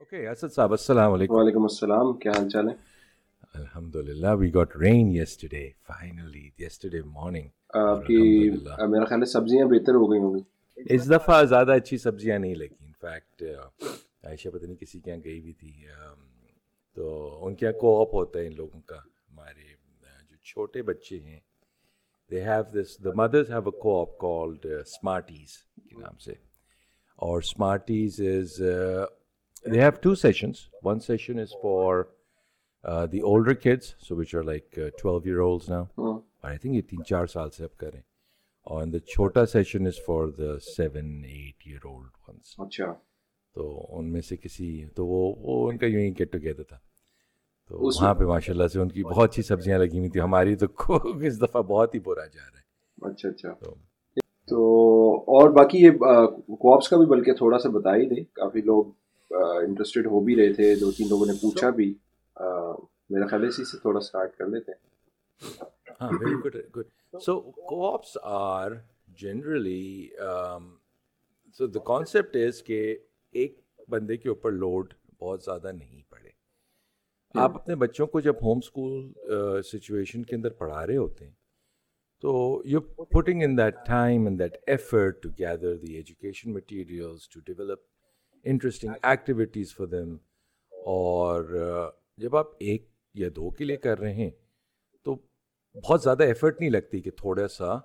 Okay, Asad Saab, Assalamu alaikum. وعلیکم السلام کیا حال چال ہے Alhamdulillah, we got rain yesterday, finally, yesterday morning. آپ کی. میرا خیال ہے سبزیاں بہتر ہو گئی ہوں گی اس دفعہ زیادہ اچھی سبزیاں نہیں لگی انفیکٹ عائشہ پتہ نہیں کسی کے یہاں گئی بھی تھی تو ان کے یہاں کو آپ ہوتا ہے ان لوگوں کا ہمارے جو چھوٹے بچے ہیں they have this the mothers have a کو آپ کالڈ اسمارٹیز کے نام سے اور Smarties is they have two sessions one session is for the older kids so which are like twelve year olds نا آئی تھنک یہ تین چار سال سے اب کریں اور دا چھوٹا session is for the seven eight year old ones اچھا تو ان میں سے کسی تو وہ وہ ان کا یوں ہی گیٹ ٹوگیدر تھا تو وہاں پہ ماشاء اللہ سے ان کی بہت سی سبزیاں لگی ہوئی تھیں ہماری تو اس دفعہ بہت ہی برا جا رہا ہے اچھا اچھا تو تو اور باقی یہ کوپس کا بھی بلکہ تھوڑا سا بتا ہی دیں کافی لوگ انٹرسٹیڈ ہو بھی رہے تھے دو تین لوگوں نے پوچھا بھی۔ میرا خیال ہے اسی سے تھوڑا سٹارٹ کر لیتے ہیں۔ ہاں very good good so coops are generally so the concept is کہ ایک بندے کے اوپر لوڈ بہت زیادہ نہیں پڑے۔ آپ اپنے بچوں کو جب ہوم اسکول سچویشن کے اندر پڑھا رہے ہوتے ہیں تو you putting in that time in that effort to gather the education materials to develop interesting activities for them اور جب آپ ایک یا دو کے لیے کر رہے ہیں تو بہت زیادہ ایفرٹ نہیں لگتی کہ تھوڑا سا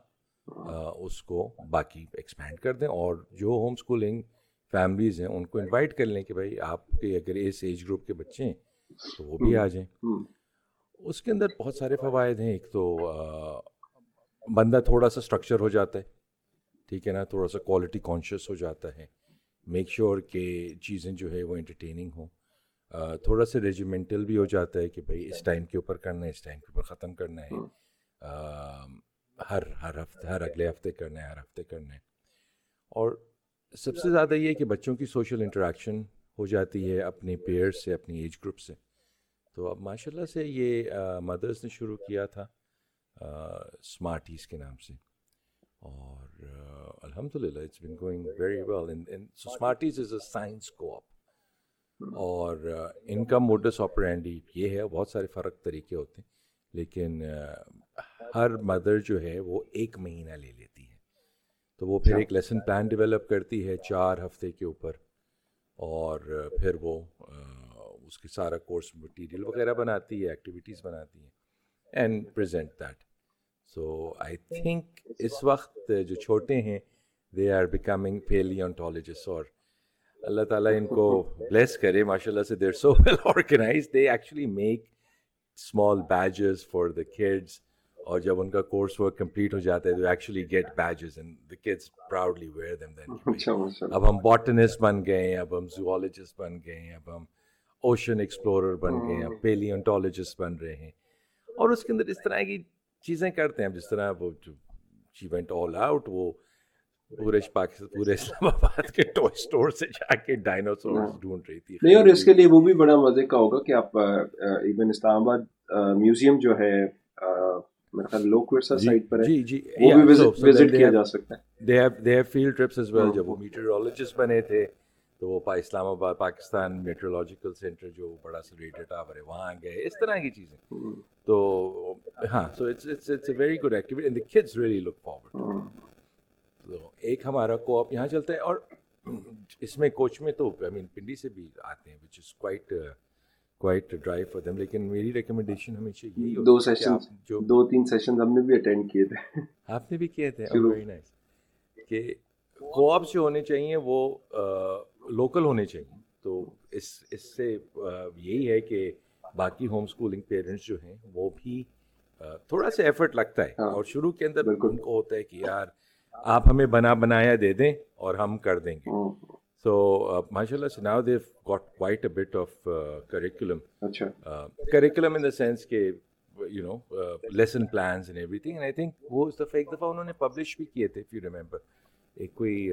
اس کو باقی ایکسپینڈ کر دیں اور جو ہوم اسکولنگ فیملیز ہیں ان کو انوائٹ کر لیں کہ بھائی آپ کے اگر اس ایج گروپ کے بچے ہیں تو وہ بھی آ جائیں۔ ہم، اس کے اندر بہت سارے فوائد ہیں۔ ایک تو بندہ تھوڑا سا اسٹرکچر ہو جاتا ہے ٹھیک ہے نا؟ تھوڑا سا کوالٹی کانشیس ہو جاتا ہے۔ میک شیور کہ چیزیں جو ہے وہ انٹرٹیننگ ہوں۔ تھوڑا سا ریجیمنٹل بھی ہو جاتا ہے کہ بھائی اس ٹائم کے اوپر کرنا ہے اس ٹائم کے اوپر ختم کرنا ہے۔ آ، ہر ہر ہفتے ہر اگلے ہفتے کرنا ہے ہر ہفتے کرنا ہے۔ اور سب سے زیادہ یہ کہ بچوں کی سوشل انٹریکشن ہو جاتی ہے اپنے پیئرس سے اپنی ایج گروپ سے۔ تو اب ماشاء اللہ سے یہ مدرس نے شروع کیا تھا اسمارٹیز کے نام سے۔ اور الحمد للہ it's been going very well so Smarties is a science کو آپ اور ان کا موڈس آپرینڈی یہ ہے، بہت سارے فرق طریقے ہوتے ہیں، لیکن ہر مدر جو ہے، وہ ایک مہینہ لے لیتی ہے۔ تو وہ پھر ایک لیسن پلان ڈیولپ کرتی ہے چار ہفتے کے اوپر، اور پھر وہ اس کے سارا کورس مٹیریل وغیرہ بناتی ہے ایکٹیویٹیز بناتی ہے and present that so I think اس وقت جو چھوٹے ہیں دے آر بیکمنگ پیلیونٹالوجسٹ اور اللہ تعالیٰ ان کو بلیس کرے. ماشاء اللہ سے there so well organise they actually make small badges for the kids اور جب ان کا کورس ورک کمپلیٹ ہو جاتا ہے تو actually get badges and the kids proudly wear them then اب ہم باٹنسٹ بن گئے ہیں اب ہم زوالوجسٹ بن گئے ہیں اب ہم اوشن ایکسپلورر بن گئے ہیں اب پیلیونٹالوجسٹ بن رہے ہیں اور اس کے اندر اس طرح کی چیزیں کرتے ہیں۔ جس طرح وہ جو شی وینٹ آل آؤٹ وہ پورے پاکستان پورے اسلام آباد کے ٹوائے اسٹور سے جا کے ڈائناسور ڈھونڈ رہی تھی۔ نہیں اور اس کے لیے وہ بھی بڑا مزے کا ہوگا کہ آپ ایون اسلام آباد میوزیم جو ہے آ، میرا خیال لوک ورسا سائٹ پر ہے جی جی وہ بھی وزٹ کیا جا سکتا ہے۔ They have field trips as well جب وہ میٹرولوجسٹ بنے تھے تو وہ پا- اسلام آباد پاکستان میٹرولوجیکل سینٹر جو بڑا سا ریڈیو ٹاور ہے وہاں گئے اس طرح کی چیزیں۔ ہم، تو ہاں۔ So it's it's it's a very good activity and the kids really look forward تو ایک ہمارا کو آپ یہاں چلتا ہے اور اس میں کوچ میں تو آئی مین پنڈی سے بھی آتے ہیں which is quite quite drive for them لیکن میری ریکمنڈیشن ہمیشہ یہی دو سیشن آپ جو دو تین سیشن ہم نے بھی اٹینڈ کیے تھے۔ آپ نے بھی کیے تھے۔ ویری نائس کہ کو آپس جو ہونے چاہیے وہ لوکل ہونے چاہیے۔ تو اس اس سے یہی ہے کہ باقی ہوم اسکولنگ پیرنٹس جو ہیں وہ بھی تھوڑا سا ایفرٹ لگتا ہے ہاں، اور شروع کے اندر۔ ان کو ہوتا ہے کہ یار آپ ہمیں بنا بنایا دے دیں اور ہم کر دیں گے۔ سو ماشاء اللہ سے now they've got quite a bit of curriculum curriculum in the sense کہ you know lesson plans and everything I think وہ اس دفعہ ایک دفعہ انہوں نے پبلش بھی کیے تھے اف یو ریمبر ایک کوئی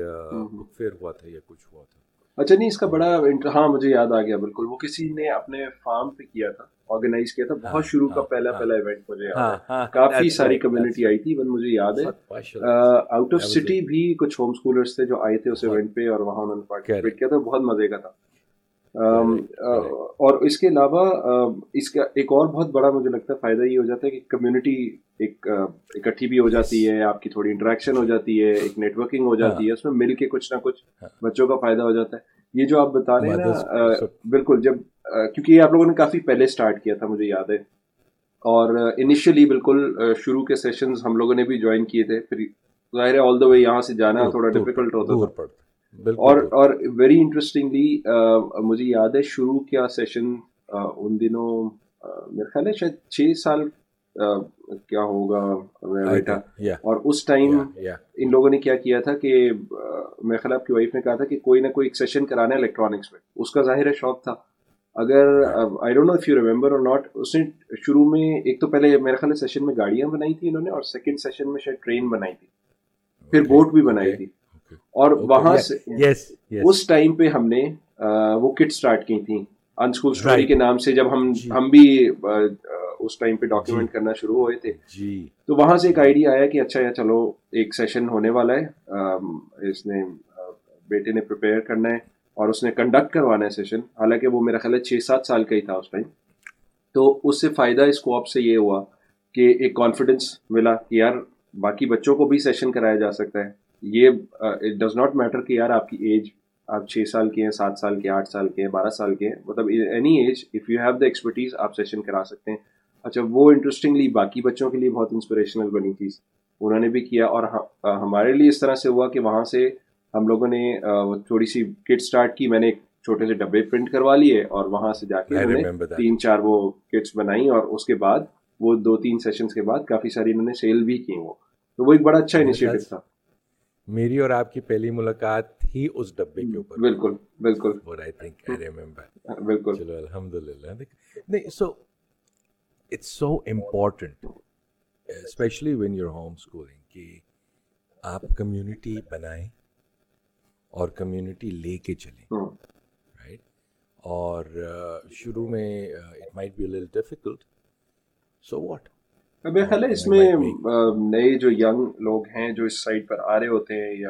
بک فیئر ہوا تھا یا کچھ ہوا تھا۔ اچھا نہیں اس کا بڑا ہاں مجھے یاد آ گیا بالکل۔ وہ کسی نے اپنے فارم پہ کیا تھا آرگنائز کیا تھا۔ بہت شروع کا پہلا پہلا ایونٹ مجھے ہاں ہاں۔ کافی ساری کمیونٹی آئی تھی مجھے یاد ہے آؤٹ آف سٹی بھی کچھ ہوم اسکولرس تھے جو آئے تھے اس ایونٹ پہ اور وہاں انہوں نے پارٹیسپیٹ کیا تھا بہت مزے کا تھا۔ اور اس کے علاوہ اس کا ایک اور بہت بڑا مجھے لگتا ہے فائدہ یہ ہو جاتا ہے کہ کمیونٹی ایک اکٹھی بھی ہو جاتی ہے آپ کی تھوڑی انٹریکشن ہو جاتی ہے ایک نیٹ ورکنگ ہو جاتی ہے ہاں۔ اس میں مل کے کچھ نہ کچھ۔ بچوں کا فائدہ ہو جاتا ہے۔ یہ جو آپ بتا رہے ہیں نا بالکل جب کیونکہ یہ آپ لوگوں نے کافی پہلے اسٹارٹ کیا تھا مجھے یاد ہے۔ اور انیشلی بالکل شروع کے سیشنز ہم لوگوں نے بھی جوائن کیے تھے پھر ظاہر ہے آل دا وے یہاں سے جانا تھوڑا ڈیفیکلٹ ہوتا تھا۔ اور اور ویری انٹرسٹنگلی مجھے یاد ہے شروع کیا سیشن ان دنوں میرا خیال ہے شاید چھ سال کیا ہوگا بیٹا اور اس ٹائم ان لوگوں نے کیا کیا تھا کہ میرے خیال آپ کی وائف نے کہا تھا کہ کوئی نہ کوئی ایک سیشن کرانا ہے الیکٹرانکس میں۔ اس کا ظاہر ہے شوق تھا۔ اگر I don't know if you remember اور ناٹ اس نے شروع میں ایک تو پہلے میرے خیال سیشن میں گاڑیاں بنائی تھی انہوں نے اور سیکنڈ سیشن میں شاید ٹرین بنائی تھی۔ پھر بوٹ بھی بنائی تھی۔ اور وہاں سے اس ٹائم پہ ہم نے وہ کٹ اسٹارٹ کی تھیں انسکول اسٹوری کے نام سے جب ہم جی۔ ہم بھی اس ٹائم پہ ڈاکیومنٹ جی۔ کرنا شروع ہوئے تھے۔ جی۔ تو وہاں سے ایک آئیڈیا آیا کہ اچھا یا چلو ایک سیشن ہونے والا ہے۔ اس نے بیٹے نے پریپیئر کرنا ہے اور اس نے کنڈکٹ کروانا ہے سیشن حالانکہ وہ میرا خیال ہے چھ سات سال کا ہی تھا اس ٹائم تو اس سے فائدہ اس کو آپ سے یہ ہوا کہ ایک کانفیڈینس ملا کہ یار باقی بچوں کو بھی سیشن کرایا جا سکتا ہے۔ یہ اٹ ڈز ناٹ میٹر کہ یار آپ کی ایج آپ چھ سال کے ہیں سات سال کے آٹھ سال کے ہیں بارہ سال کے ہیں مطلب any age if you have the expertise آپ سیشن کرا سکتے ہیں۔ اچھا وہ انٹرسٹنگلی باقی بچوں کے لیے بہت انسپریشنل بنی چیز انہوں نے بھی کیا اور ہمارے لیے اس طرح سے ہوا کہ وہاں سے ہم لوگوں نے تھوڑی سی کٹ اسٹارٹ کی۔ میں نے ایک چھوٹے سے ڈبے پرنٹ کروا لیے اور وہاں سے جا کے تین چار وہ کٹس بنائی اور اس کے بعد وہ دو تین سیشنز کے بعد کافی ساری انہوں نے سیل بھی کی وہ۔ تو وہ ایک بڑا اچھا انیشیٹو تھا۔ میری اور آپ کی پہلی ملاقات ہی اس ڈبے کے اوپر۔ بالکل بالکل۔ بالکل۔ چلو الحمد للہ نہیں so it's so important especially when you're home schooling کہ آپ کمیونٹی بنائیں اور کمیونٹی لے کے چلیں رائٹ اور شروع میں it might be difficult so what میرا خیال ہے اس میں نئے جو ینگ لوگ ہیں جو اس سائٹ پر آ رہے ہوتے ہیں یا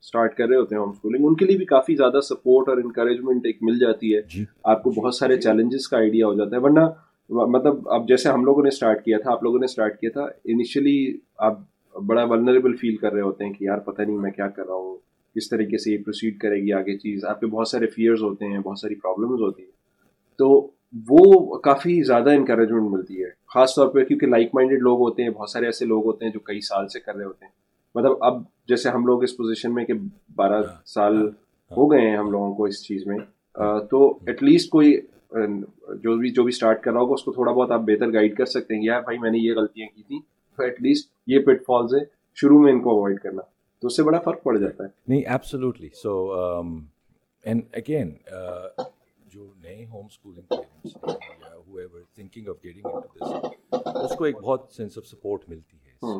اسٹارٹ کر رہے ہوتے ہیں ہوم اسکولنگ ان کے لیے بھی کافی زیادہ سپورٹ اور انکریجمنٹ ایک مل جاتی ہے۔ جی۔ آپ کو بہت سارے چیلنجز کا آئیڈیا ہو جاتا ہے۔ ورنہ مطلب اب جیسے ہم لوگوں نے اسٹارٹ کیا تھا آپ لوگوں نے اسٹارٹ کیا تھا انیشلی آپ بڑا ولنریبل فیل کر رہے ہوتے ہیں کہ یار پتہ نہیں میں کیا کر رہا ہوں کس طریقے سے یہ پروسیڈ کرے گی آگے چیز۔ آپ کے بہت سارے فیئرز ہوتے ہیں بہت ساری پرابلمز ہوتی ہیں۔ تو وہ کافی زیادہ انکریجمنٹ ملتی ہے خاص طور پہ کیونکہ لائک مائنڈیڈ لوگ ہوتے ہیں بہت سارے ایسے لوگ ہوتے ہیں جو کئی سال سے کر رہے ہوتے ہیں۔ مطلب اب جیسے ہم لوگ اس پوزیشن میں کہ بارہ ہاں، سال ہاں، ہاں۔ ہو گئے ہیں ہم لوگوں کو اس چیز میں تو ایٹ لیسٹ کوئی جو بھی جو بھی اسٹارٹ کر رہا ہوگا اس کو تھوڑا بہت آپ بہتر گائڈ کر سکتے ہیں یار بھائی میں نے یہ غلطیاں کی تھیں۔ تو ایٹ لیسٹ یہ پٹ فالز ہے شروع میں ان کو اوائڈ کرنا۔ تو اس سے بڑا فرق پڑ جاتا ہے۔ نہیں ایبسولوٹلی سو اینڈ اگین جو نئے home schooling parents thinking of getting this اس کو ایک بہت سینس آف سپورٹ ملتی ہے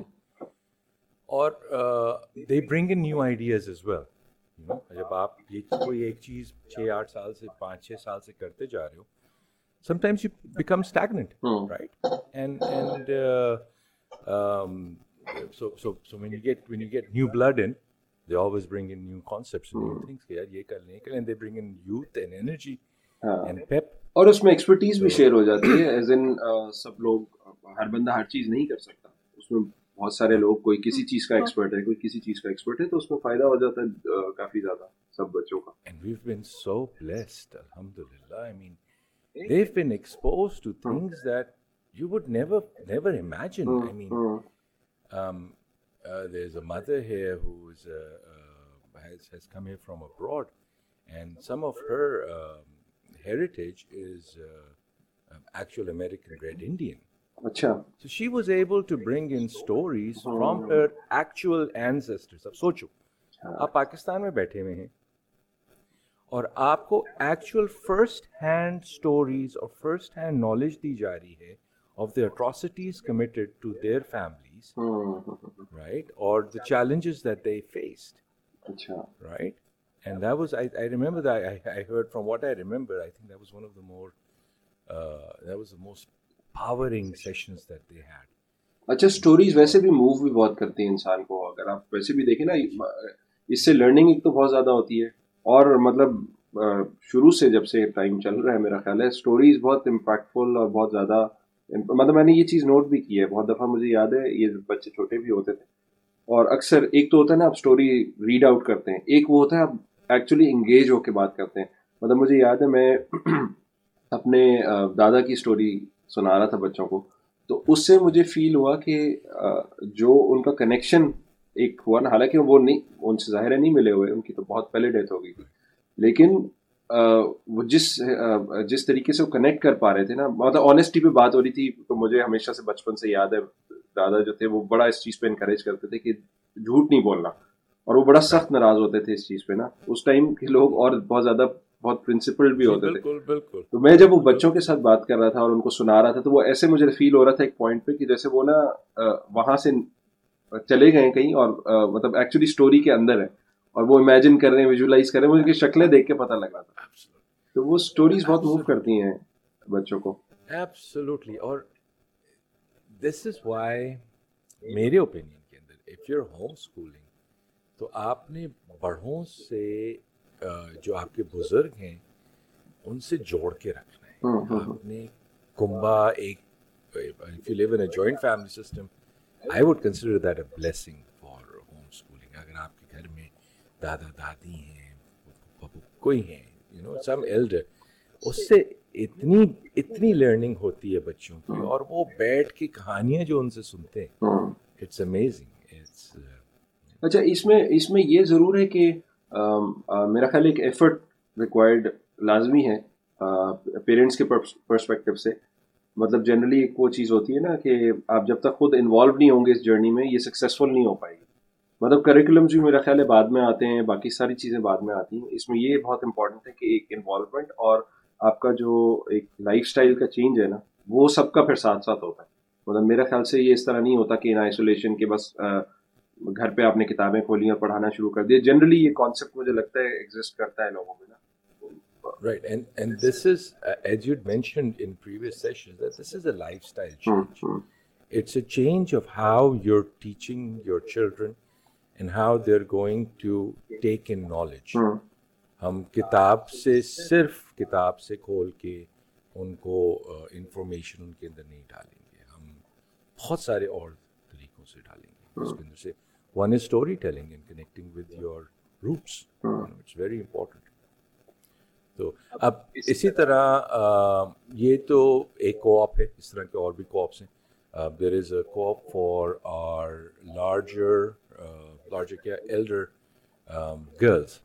اور they bring in new ideas as well جب آپ یہ کوئی ایک چیز چھ آٹھ سال سے پانچ چھ سال سے کرتے جا رہے ہو sometimes you become stagnant right and and when you get when you get new blood in they always bring in new concepts and new things کہ یار یہ کر لیں and they bring in youth and energy اور اس میں expertise بھی share ہو جاتی ہے ایز ان سب لوگ ہر بندہ ہر چیز نہیں کر سکتا۔ اس میں بہت سارے لوگ کوئی کسی چیز کا ایکسپرٹ ہے کوئی کسی چیز کا ایکسپرٹ ہے تو اس میں فائدہ ہو جاتا ہے کافی زیادہ سب بچوں کا۔ And we've been so blessed alhamdulillah. I mean they've been exposed to things that you would never never imagine. I mean um, uh, there's a mother here who is uh, uh, has has come here from abroad. Uh, actual American bred Indian. Achha. So she was able to bring in stories oh. from her actual ancestors. اب سوچو آپ پاکستان میں بیٹھے ہوئے ہیں اور آپ کو ایکچوئل فرسٹ ہینڈ اسٹوریز اور فرسٹ ہینڈ نالج دی جا رہی ہے of the atrocities committed to their families right اور the challenges that they faced right And that was, I, I remember that, I, I heard from what I remember, I think that was one of the more, uh, that was the most powering sessions that they had. اچھا stories ویسے بھی move بھی بہت کرتی ہیں انسان کو اگر آپ ویسے بھی دیکھیں نا اس سے لرننگ ایک تو بہت زیادہ ہوتی ہے اور مطلب شروع سے جب سے ٹائم چل رہا ہے میرا خیال ہے اسٹوریز بہت امپیکٹفل اور بہت زیادہ مطلب میں نے یہ چیز نوٹ بھی کی ہے بہت دفعہ مجھے یاد ہے یہ بچے چھوٹے بھی ہوتے تھے اور اکثر ایک تو ہوتا ہے نا آپ اسٹوری ریڈ آؤٹ کرتے ہیں ایک وہ ہوتا ہے آپ ایکچولی انگیج ہو کے بات کرتے ہیں۔ مطلب مجھے یاد ہے، میں اپنے دادا کی اسٹوری سنا رہا تھا بچوں کو۔ تو اس سے مجھے فیل ہوا کہ جو ان کا کنیکشن ایک ہوا نا، حالانکہ وہ نہیں، ان سے ظاہر نہیں ملے ہوئے، ان کی تو بہت پہلے ڈیتھ ہو گئی تھی۔ لیکن وہ جس جس طریقے سے وہ کنیکٹ کر پا رہے تھے نا مطلب آنےسٹی پہ بات ہو رہی تھی، تو مجھے ہمیشہ سے بچپن سے یاد ہے۔ دادا جو تھے، وہ بڑا اس چیز پہ انکریج کرتے تھے کہ جھوٹ نہیں بولنا۔ اور وہ بڑا سخت ناراض ہوتے تھے اس چیز پہ نا۔ اس ٹائم کے لوگ اور بہت زیادہ بہت پرنسپل بھی ہوتے تھے۔ تو میں جب وہ بچوں کے ساتھ بات کر رہا تھا اور ان کو سنا رہا تھا تو وہ ایسے مجھے فیل ہو رہا تھا ایک پوائنٹ پہ کہ جیسے وہ نا وہاں سے چلے گئے کہیں اور مطلب ایکچولی اسٹوری کے اندر ہے۔ اور وہ امیجن کر رہے ہیں ویژولائز کر رہے ہیں مجھے شکلیں دیکھ کے پتہ لگ رہا تھا۔ تو وہ اسٹوریز بہت موو کرتی ہیں بچوں کو۔ ایبسلوٹلی اور دس از وائی میرے اوپینین کے اندر اف یور ہوم اسکولنگ تو آپ نے بڑھوں سے جو آپ کے بزرگ ہیں ان سے جوڑ کے رکھنا ہے۔ آپ نے کنبا ایک if you live in a joint family system I would consider that a blessing for homeschooling اگر آپ کے گھر میں دادا دادی ہیں کوئی ہیں یو نو سم ایلڈر اس سے اتنی اتنی لرننگ ہوتی ہے بچوں کی اور وہ بیٹھ کے کہانیاں جو ان سے سنتے ہیں اٹس امیزنگ اچھا اس میں اس میں یہ ضرور ہے کہ میرا خیال ایک ایفرٹ ریکوائرڈ لازمی ہے پیرنٹس کے پرسپیکٹو سے۔ مطلب جنرلی ایک وہ چیز ہوتی ہے نا کہ آپ جب تک خود انوالو نہیں ہوں گے اس جرنی میں، یہ سکسیزفل نہیں ہو پائے گی۔ مطلب کریکولمس بھی میرا خیال ہے بعد میں آتے ہیں، باقی ساری چیزیں بعد میں آتی ہیں۔ اس میں یہ بہت امپورٹنٹ ہے کہ ایک انوالومنٹ اور آپ کا جو ایک لائف اسٹائل کا چینج ہے نا، وہ سب کا پھر ساتھ ساتھ ہوتا ہے۔ مطلب میرا خیال سے یہ اس طرح نہیں ہوتا کہ ان آئسولیشن کے بس گھر پہ آپ نے کتابیں کھولی اور پڑھانا شروع کر دیا جنرلی یہ کانسیپٹ مجھے لگتا ہے ایگزسٹ کرتا ہے لوگوں میں نا Right, and and this is uh, as you'd mentioned in previous sessions that this is a lifestyle change. Mm-hmm. It's a change of how you're teaching your children and how they're going to take in knowledge. Mm-hmm. ہم کتاب سے صرف کتاب سے کھول کے ان کو انفارمیشن ان کے اندر نہیں ڈالیں گے ہم بہت سارے اور طریقوں سے ڈالیں گے اس کے اندر سے one is story telling and connecting with your roots it's very important تو اب اسی طرح یہ تو ایک کوپ ہے اس طرح کے اور بھی کوپس ہیں۔ There is a coop for our larger larger کیا elder girls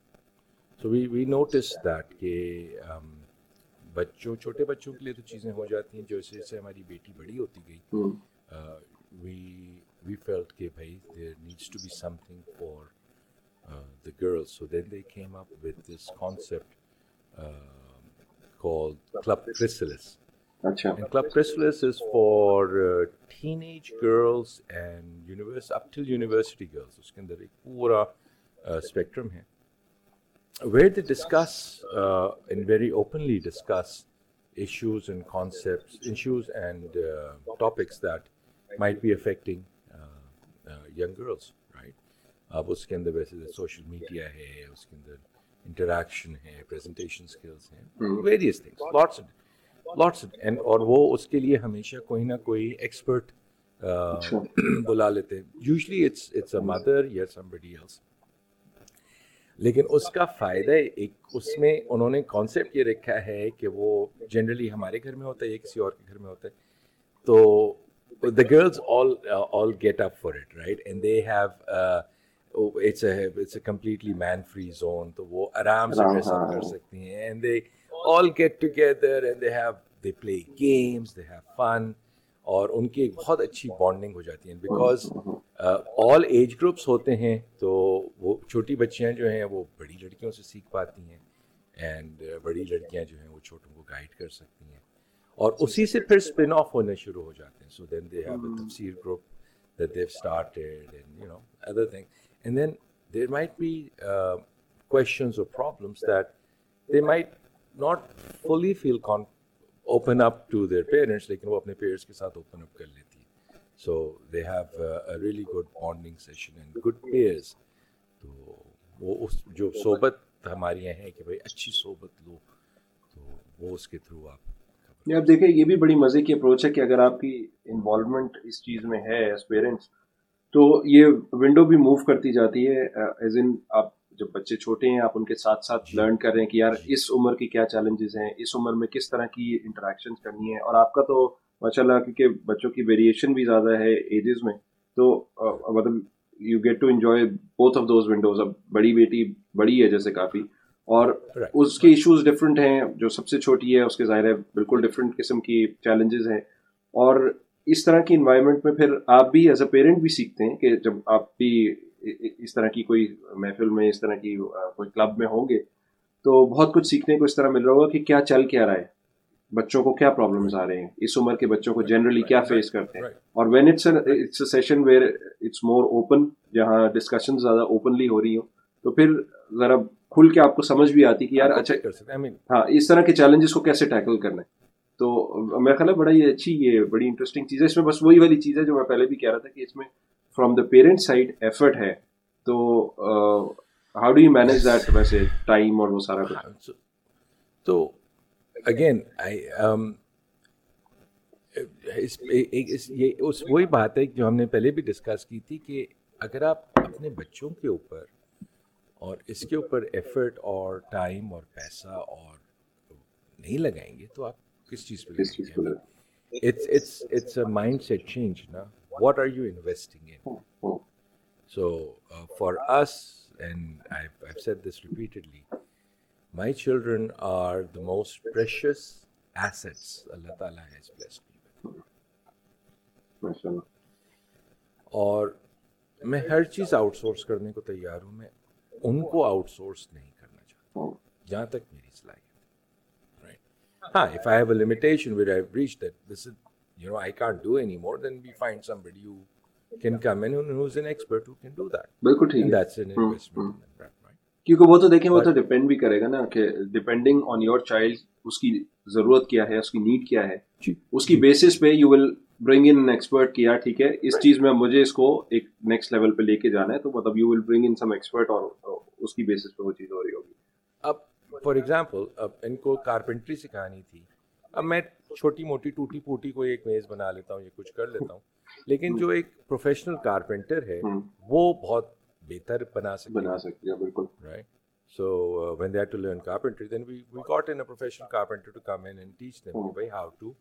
so we we notice that کہ بچوں چھوٹے بچوں کے لیے تو چیزیں ہو جاتی ہیں جیسے جیسے ہماری بیٹی بڑی ہوتی گئی۔ وی وی فیلٹ کہ بھائی there needs to be something for the girls so then they came up with this concept call club chrysalis club chrysalis is for teen age girls and univers up till university girls اس کے اندر ایک پورا spectrum ہے where they discuss and very openly discuss issues and concepts issues and topics that might be affecting young girls, right? اب اس کے اندر ویسے social media ہے اس کے اندر انٹریکشن ہے پریزنٹیشن اسکلس ہیں various things lots lots and اور وہ اس کے لیے ہمیشہ کوئی نہ کوئی ایکسپرٹ بلا لیتے ہیں usually it's it's a mother یا سم بڈی ایلس لیکن اس کا فائدہ ایک اس میں انہوں نے کانسیپٹ یہ رکھا ہے کہ وہ جنرلی ہمارے گھر میں ہوتا ہے یا کسی اور کے گھر میں ہوتا ہے تو the girls all all get up for it right and they have it's it's a completely man free zone تو وہ آرام سے ڈریس اپ کر سکتی ہیں. And they all get together and they have they play games they have fun اور ان کی ایک بہت اچھی بانڈنگ ہو جاتی ہے بیکاز آل ایج گروپس ہوتے ہیں تو وہ چھوٹی بچیاں جو ہیں وہ بڑی لڑکیوں سے سیکھ پاتی ہیں. اینڈ بڑی لڑکیاں جو ہیں وہ چھوٹوں کو گائڈ کر سکتی ہیں. اور اسی سے پھر اسپن آف ہونے شروع ہو جاتے ہیں. سو دین دے ہیو اے تفسیر group that they've started and you know other thing and then there might be questions اور problems that they might not fully feel can open up to their parents لیکن وہ اپنے parents کے ساتھ open up کر لیتی ہے so they have really good bonding session and good pairs تو وہ اس جو صحبت ہمارے یہاں ہے کہ بھائی اچھی صحبت لو تو وہ اس کے تھرو آپ نہیں اب دیکھیں، یہ بھی بڑی مزے کی اپروچ ہے کہ اگر آپ کی انوالومنٹ اس چیز میں ہے ایز پیرنٹس تو یہ ونڈو بھی موو کرتی جاتی ہے uh, ایز ان آپ جب بچے چھوٹے ہیں، آپ ان کے ساتھ ساتھ لرن کر رہے ہیں کہ یار، اس عمر کی کیا چیلنجز ہیں، اس عمر میں کس طرح کی انٹریکشن کرنی ہے اور آپ کا تو ماشاء اللہ کیونکہ بچوں کی ویریشن بھی زیادہ ہے ایجز میں، تو uh, مطلب you get to enjoy both of those windows اب بڑی بیٹی بڑی ہے جیسے کافی اور اس کے ایشوز ڈفرینٹ ہیں جو سب سے چھوٹی ہے اس کے ظاہر ہے بالکل ڈفرینٹ قسم کی چیلنجز ہیں۔ اور اس طرح کی انوائرمنٹ میں پھر آپ بھی ایز اے پیرنٹ بھی سیکھتے ہیں کہ جب آپ بھی اس طرح کی کوئی محفل میں اس طرح کی کوئی کلب میں ہوں گے تو بہت کچھ سیکھنے کو اس طرح مل رہا ہوگا کہ کیا چل کیا رہا ہے۔ بچوں کو کیا پرابلمس آ رہے ہیں؟ اس عمر کے بچوں کو جنرلی کیا فیس کرتے ہیں؟ اور when it's it's a session where it's more open جہاں ڈسکشن زیادہ اوپنلی ہو رہی ہوں تو پھر ذرا کھل کے آپ کو سمجھ بھی آتی کہ یار اچھا ہاں اس طرح کے چیلنجز کو کیسے ٹیکل کرنا ہے؟ تو میرا خیال ہے بڑا یہ اچھی یہ بڑی انٹرسٹنگ چیز ہے۔ اس میں بس وہی والی چیز ہے جو میں پہلے بھی کہہ رہا تھا کہ اس میں from the parent side effort ہے۔ تو how do you manage that ویسے ٹائم اور وہ سارا کچھ؟ تو اگین یہ اس وہی بات ہے جو ہم نے پہلے بھی ڈسکس کی تھی کہ اگر آپ اپنے بچوں کے اوپر اور اس کے اوپر ایفرٹ اور ٹائم اور پیسہ اور نہیں لگائیں گے تو آپ کس چیز پہ مائنڈ سیٹ چینج نا. What are you investing in so for us and set this repeatedly my children are the most precious assets اللہ تعالیٰ ہیز بلیسڈ اور میں ہر چیز آؤٹ سورس کرنے کو تیار ہوں میں ان کو آؤٹ سورس نہیں کرنا چاہتا۔ جہاں تک میری صلاحیت ہاں if I have a limitation where I reach that this is you know I can't do anymore then we find somebody who can come in who is an expert who can do that بالکل ٹھیک that's an investment کیونکہ وہ تو دیکھیں وہ تو depend بھی کرے گا نا کہ ڈپینڈنگ آن یور چائلڈ اس کی ضرورت کیا ہے اس کی نیڈ کیا ہے۔ اس کی بیسس پہ you will bring in expert کیا ٹھیک ہے اس چیز میں مجھے اس کو ایک نیکسٹ لیول پہ لے کے جانا ہے تو مطلب you will bring in some expert اور اس کی بیسس پہ وہ چیز ہو رہی ہوگی اب فار ایگزامپل اب ان کو کارپینٹری سکھانی تھی اب میں چھوٹی موٹی ٹوٹی پوٹی کوئی ایک میز بنا لیتا ہوں یا کچھ کر لیتا ہوں لیکن جو ایک پروفیشنل کارپینٹر ہے وہ بہت بہتر بنا سکتے بنا سکتے بالکل right so when they to learn carpentry then we we got in professional carpenter to come in and teach them کہ بھائی how to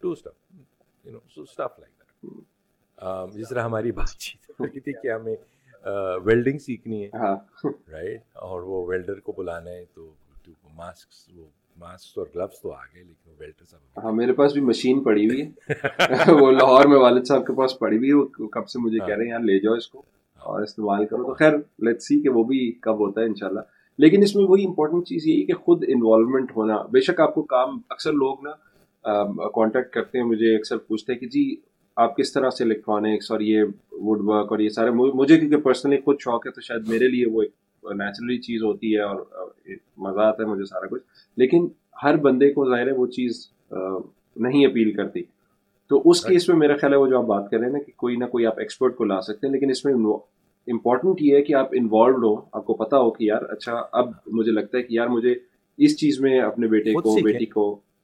do stuff you know so stuff like that جس طرح ہماری بات چیت ہو رہی تھی کہ ہمیں ویلڈنگ سیکھنی ہے رائٹ اور وہ ویلڈر کو بلانا ہے تو ماسک وہ ماسک اور گلوز تو آ گئے لیکن ویلڈر صاحب ہاں میرے پاس بھی مشین پڑی ہوئی ہے وہ لاہور میں والد صاحب کے پاس پڑی ہوئی ہے وہ کب سے مجھے کہہ رہے ہیں یار لے جاؤ اس کو اور استعمال کرو تو خیر لیٹ سی کہ وہ بھی کب ہوتا ہے انشاءاللہ لیکن اس میں وہی امپورٹنٹ چیز یہی کہ خود انوالومنٹ ہونا بے شک آپ کو کام اکثر لوگ نا کانٹیکٹ کرتے ہیں مجھے اکثر پوچھتے ہیں کہ جی آپ کس طرح سے الیکٹرانکس اور یہ ووڈ ورک اور یہ سارے مجھے کیونکہ پرسنلی خود شوق ہے تو شاید میرے لیے وہ ایک نیچرلی چیز ہوتی ہے اور مزہ آتا ہے مجھے سارا کچھ۔ لیکن ہر بندے کو ظاہر ہے وہ چیز نہیں اپیل کرتی۔ تو اس کیس میں میرا خیال ہے وہ جو آپ بات کر رہے ہیں نا کہ کوئی نہ کوئی آپ ایکسپرٹ کو لا سکتے ہیں لیکن اس میں امپورٹنٹ یہ ہے کہ آپ انوالوڈ ہو آپ کو پتا ہو کہ یار اچھا اب مجھے لگتا ہے کہ یار مجھے اس چیز میں اپنے بیٹے کو بیٹی کو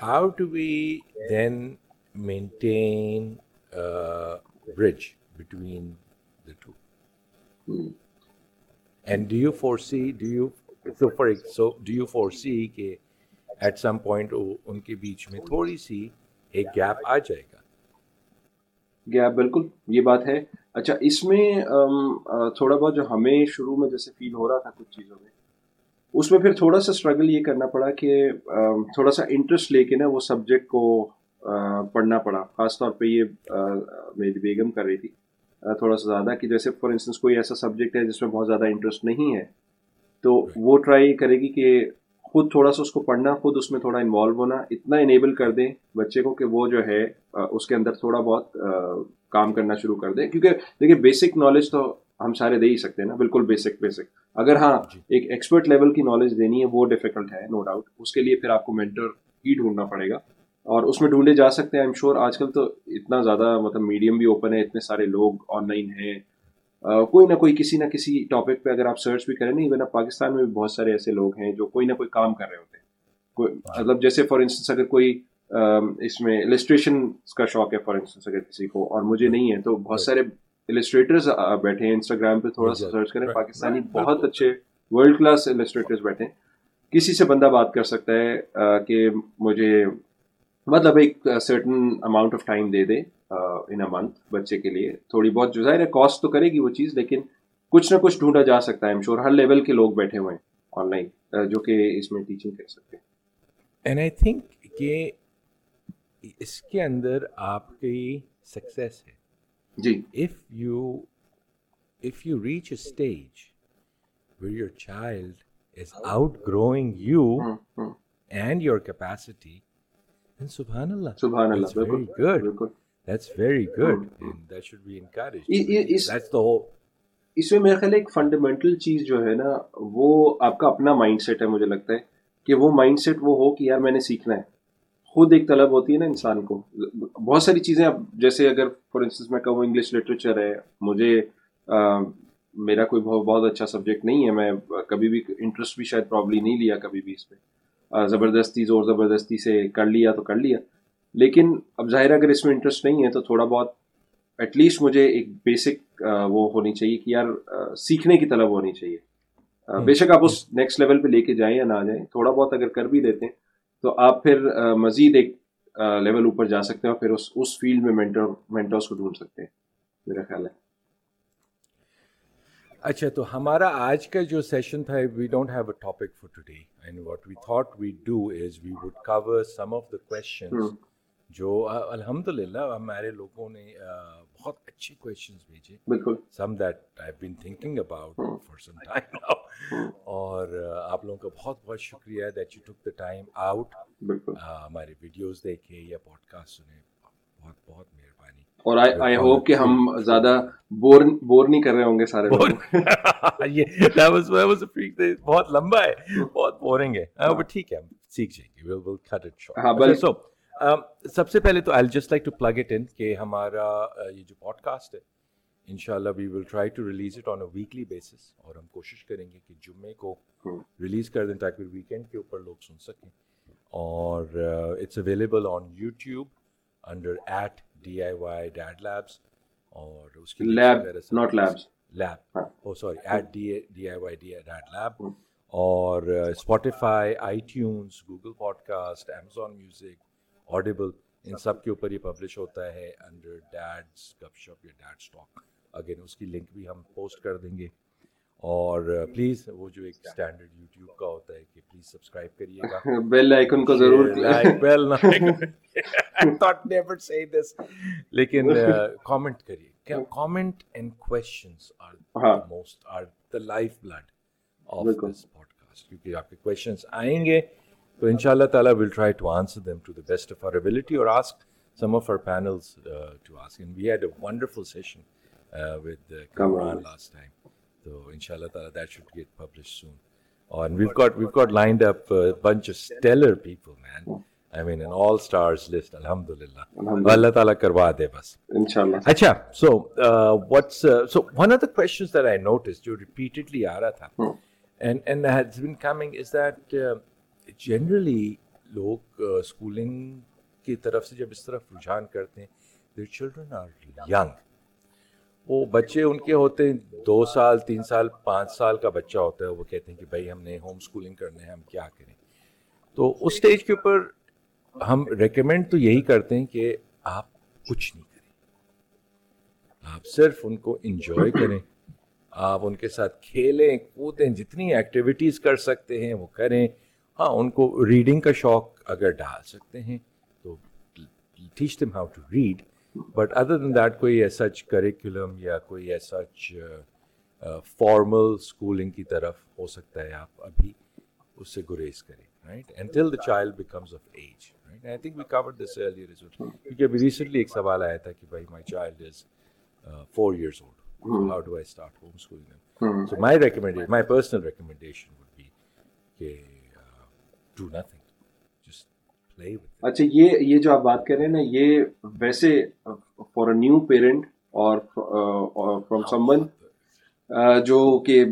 how do we then maintain a bridge between the two? Hmm. And do you foresee, do you, so for so do you کہ at some point ان کے بیچ میں تھوڑی سی ایک گیپ آ جائے گا گیپ بالکل یہ بات ہے اچھا اس میں تھوڑا بہت جو ہمیں شروع میں جیسے فیل ہو رہا تھا کچھ چیزوں میں اس میں پھر تھوڑا سا اسٹرگل یہ کرنا پڑا کہ تھوڑا سا انٹرسٹ لے کے نا وہ سبجیکٹ کو پڑھنا پڑا۔ خاص طور پہ یہ میری بیگم کر رہی تھی۔ تھوڑا سا زیادہ کہ جیسے فار انسٹنس کوئی ایسا سبجیکٹ ہے جس میں بہت زیادہ انٹرسٹ نہیں ہے، تو وہ ٹرائی کرے گی کہ خود تھوڑا سا اس کو پڑھنا، خود اس میں تھوڑا انوالو ہونا، اتنا انیبل کر دیں بچے کو کہ وہ جو ہے اس کے اندر تھوڑا بہت کام کرنا شروع کر دیں۔ کیونکہ دیکھیے بیسک نالج تو ہم سارے دے ہی سکتے ہیں نا بالکل بیسک بیسک اگر ہاں جی۔ ایک ایکسپرٹ لیول کی نالج دینی ہے وہ ڈیفیکلٹ ہے نو ڈاؤٹ اس کے لیے پھر آپ کو مینٹر ہی ڈھونڈنا پڑے گا۔ اور اس میں ڈھونڈے جا سکتے ہیں ایم شور آج کل تو اتنا زیادہ مطلب میڈیم بھی اوپن ہے اتنے سارے لوگ آن لائن ہیں کوئی نہ کوئی کسی نہ کسی ٹاپک پہ اگر آپ سرچ بھی کریں نہیں ایون پاکستان میں بھی بہت سارے ایسے لوگ ہیں جو کوئی نہ کوئی کام کر رہے ہوتے ہیں۔ کوئی مطلب جیسے فار انسٹنس اگر کوئی اس میں السٹریشن کا شوق ہے فار انسٹنس اگر کسی کو اور مجھے نہیں ہے تو بہت سارے السٹریٹرز بیٹھے ہیں انسٹاگرام پہ تھوڑا سا سرچ کریں۔ پاکستانی بہت اچھے ورلڈ کلاس السٹریٹرز بیٹھے ہیں۔ کسی سے بندہ بات کر سکتا ہے کہ مجھے مطلب ایک سرٹن اماؤنٹ آف ٹائم دے دے ان اے منتھ بچے کے لیے۔ تھوڑی بہت جو ظاہر ہے کاسٹ تو کرے گی وہ چیز لیکن کچھ نہ کچھ ڈھونڈا جا سکتا ہے۔ شور ہر لیول کے لوگ بیٹھے ہوئے ہیں آن لائن جو کہ اس میں ٹیچنگ کر سکتے ہیں۔ اینڈ آئی تھنک کہ اس کے اندر آپ کی سکسیس ہے۔ جی if you if you reach a stage where your child is outgrowing you and your capacity سبحان اللہ سبحان اللہ بالکل That's very good. And that should be encouraged. That's the whole. اس میں میرا خیال ایک فنڈامنٹل چیز جو ہے نا وہ آپ کا اپنا مائنڈ سیٹ ہے مجھے لگتا ہے کہ وہ مائنڈ سیٹ وہ ہو کہ یار میں نے سیکھنا ہے خود ایک طلب ہوتی ہے نا انسان کو۔ بہت ساری چیزیں اب جیسے اگر فار انسٹنس میں کہوں انگلش لٹریچر ہے، مجھے میرا کوئی بہت بہت اچھا سبجیکٹ نہیں ہے، میں کبھی بھی انٹرسٹ بھی شاید پرابلی نہیں لیا کبھی بھی اس پہ۔ زبردستی، زور زبردستی سے کر لیا تو کر لیا۔ لیکن اب ظاہر اگر اس میں انٹرسٹ نہیں ہے تو تھوڑا بہت ایٹ لیسٹ مجھے ایک بیسک وہ ہونی چاہیے کہ یار سیکھنے کی طلب ہونی چاہیے۔ بے شک آپ اس نیکسٹ لیول پہ لے کے جائیں یا نہ جائیں، تھوڑا بہت اگر کر بھی دیتے ہیں تو آپ پھر مزید ایک لیول اوپر جا سکتے ہیں اور پھر اس اس فیلڈ میں مینٹر مینٹرس کو ڈھونڈ سکتے ہیں میرا خیال ہے۔ اچھا تو ہمارا آج کا جو سیشن تھا we don't have a topic for today and what we thought we do is we would cover some of the questions جو الحمد للہ ہمارے لوگوں نے بہت اچھے کوشچنس بھیجے۔ بالکل۔ Some that I been thinking about for some time now اور آپ لوگوں کا بہت بہت شکریہ that you took the time out ہمارے ویڈیوز دیکھے یا پوڈ کاسٹ سنے۔ بہت بہت مہربانی۔ اور آئی ہوپ کہ ہم زیادہ بور بور نہیں کر رہے ہوں گے سارے یہ بہت لمبا ہے۔ بہت بورنگ ہے۔ ٹھیک ہے ہم سیکھ جائیں گے۔ سب سے پہلے تو I just like to plug it in کہ ہمارا یہ جو پوڈ کاسٹ ہے ان شاء اللہ we will try to release it on a weekly basis اور ہم کوشش کریں گے کہ جمعے کو ریلیز کر دیں تاکہ ویکینڈ کے اوپر لوگ سن سکیں۔ اور it's available on YouTube under at D I Y dad labs اور اس کی lab not labs lab oh sorry at D D I Y D dad lab اور Spotify iTunes Google podcast Amazon music Audible ان سب کے اوپر یہ publish ہوتا ہے انڈر ڈیڈس گپ شپ یا ڈیڈ اسٹاک اگین اس کی لنک بھی ہم پوسٹ کر دیں گے اور پلیز وہ جو ایک اسٹینڈرڈ یوٹیوب کا ہوتا ہے کہ پلیز سبسکرائب کریے گا بیل آئیکن کو ضرور بیل ناٹ نیور سے دس لیکن کامنٹ کریے comment and questions are most are the lifeblood of this podcast کیونکہ آپ کے کوشچنس آئیں گے تو ان شاء اللہ تعالیٰ will try to answer them to the best of our ability اور ask some of our panels to ask we had a wonderful session with Kamran last time تو ان شاء اللہ تعالیٰ that should get publish soon اور we've got we've got lined up bunch stellar people man I mean in all stars list الحمد للہ اللہ تعالیٰ کروا دے بس اچھا so what's so one of the questions that I notice جو ریپیٹڈلی آ رہا تھا and and has been coming is that generally لوگ اسکولنگ کی طرف سے جب اس طرف رجحان کرتے ہیں دیر چلڈرن آر ینگ وہ بچے ان کے ہوتے ہیں، دو سال، تین سال، پانچ سال کا بچہ ہوتا ہے، وہ کہتے ہیں کہ بھائی ہم نے ہوم اسکولنگ کرنا ہے، ہم کیا کریں؟ تو اس اسٹیج کے اوپر ہم ریکمینڈ تو یہی کرتے ہیں کہ آپ کچھ نہیں کریں۔ آپ صرف ان کو انجوائے کریں۔ آپ ان کے ساتھ کھیلیں، کودیں، جتنی ایکٹیویٹیز کر سکتے ہیں، وہ کریں۔ ہاں ان کو ریڈنگ کا شوق اگر ڈال سکتے ہیں تو teach them how to read but other than that کوئی ایسا کریکولم یا کوئی ایسا فارمل اسکولنگ کی طرف ہو سکتا ہے آپ ابھی اس سے گریز کریں right until the child becomes of age right I think we cover this earlier کیونکہ ابھی ریسنٹلی ایک سوال آیا تھا کہ بھائی my child is four years old how do I start home schooling so my recommendation my personal recommendation would be کہ do nothing اچھا یہ یہ جو آپ بات کر رہے ہیں نا، یہ ویسے فار اے نیو پیرنٹ اور فرام سم ون جو کہ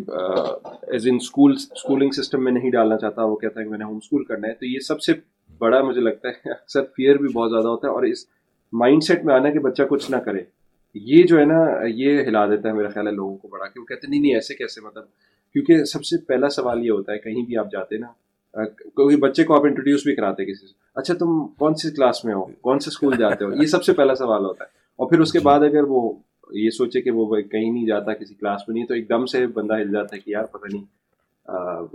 as in school schooling system میں نہیں ڈالنا چاہتا، وہ کہتا ہے کہ میں نے ہوم اسکول کرنا ہے، تو یہ سب سے بڑا مجھے لگتا ہے، اکثر فیئر بھی بہت زیادہ ہوتا ہے، اور اس مائنڈ سیٹ میں آنا کہ بچہ کچھ نہ کرے۔ یہ جو ہے نا، یہ ہلا دیتا ہے میرا خیال ہے لوگوں کو بڑا، کہ وہ کہتے ہیں، نہیں نہیں، ایسے کیسے؟ مطلب کیونکہ سب سے پہلا سوال یہ ہوتا ہے، کہیں بھی آپ جاتے نا کوئی بچے کو آپ انٹروڈیوس بھی کراتے کسی سے۔ اچھا تم کون سی کلاس میں ہو؟ کون سے اسکول جاتے ہو؟ یہ سب سے پہلا سوال ہوتا ہے۔ اور پھر اس کے بعد اگر وہ یہ سوچے کہ وہ کہیں نہیں جاتا کسی کلاس میں نہیں تو ایک دم سے بندہ ہل جاتا ہے کہ یار پتہ نہیں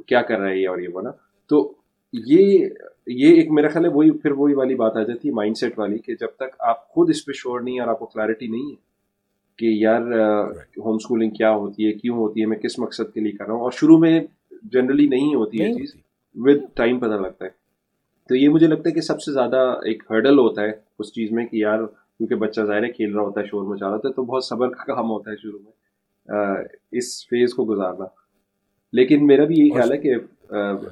کیا کر رہا ہے یہ اور یہ بنا تو یہ یہ ایک میرا خیال ہے وہی پھر وہی والی بات آ جاتی ہے مائنڈ سیٹ والی کہ جب تک آپ خود اس پہ شور نہیں اور آپ کو کلیئرٹی نہیں ہے کہ یار ہوم اسکولنگ کیا ہوتی ہے کیوں ہوتی ہے میں کس مقصد کے لیے کر رہا ہوں؟ اور شروع میں جنرلی نہیں ہوتی ہے چیز۔ ود ٹائم پتہ لگتا ہے تو یہ مجھے لگتا ہے کہ سب سے زیادہ ایک ہرڈل ہوتا ہے اس چیز میں کہ یار کیونکہ بچہ ظاہر ہے کھیل رہا ہوتا ہے شور مچا رہا ہوتا ہے تو بہت صبر کا کام ہوتا ہے شروع میں اس فیز کو گزارنا لیکن میرا بھی یہی خیال ہے کہ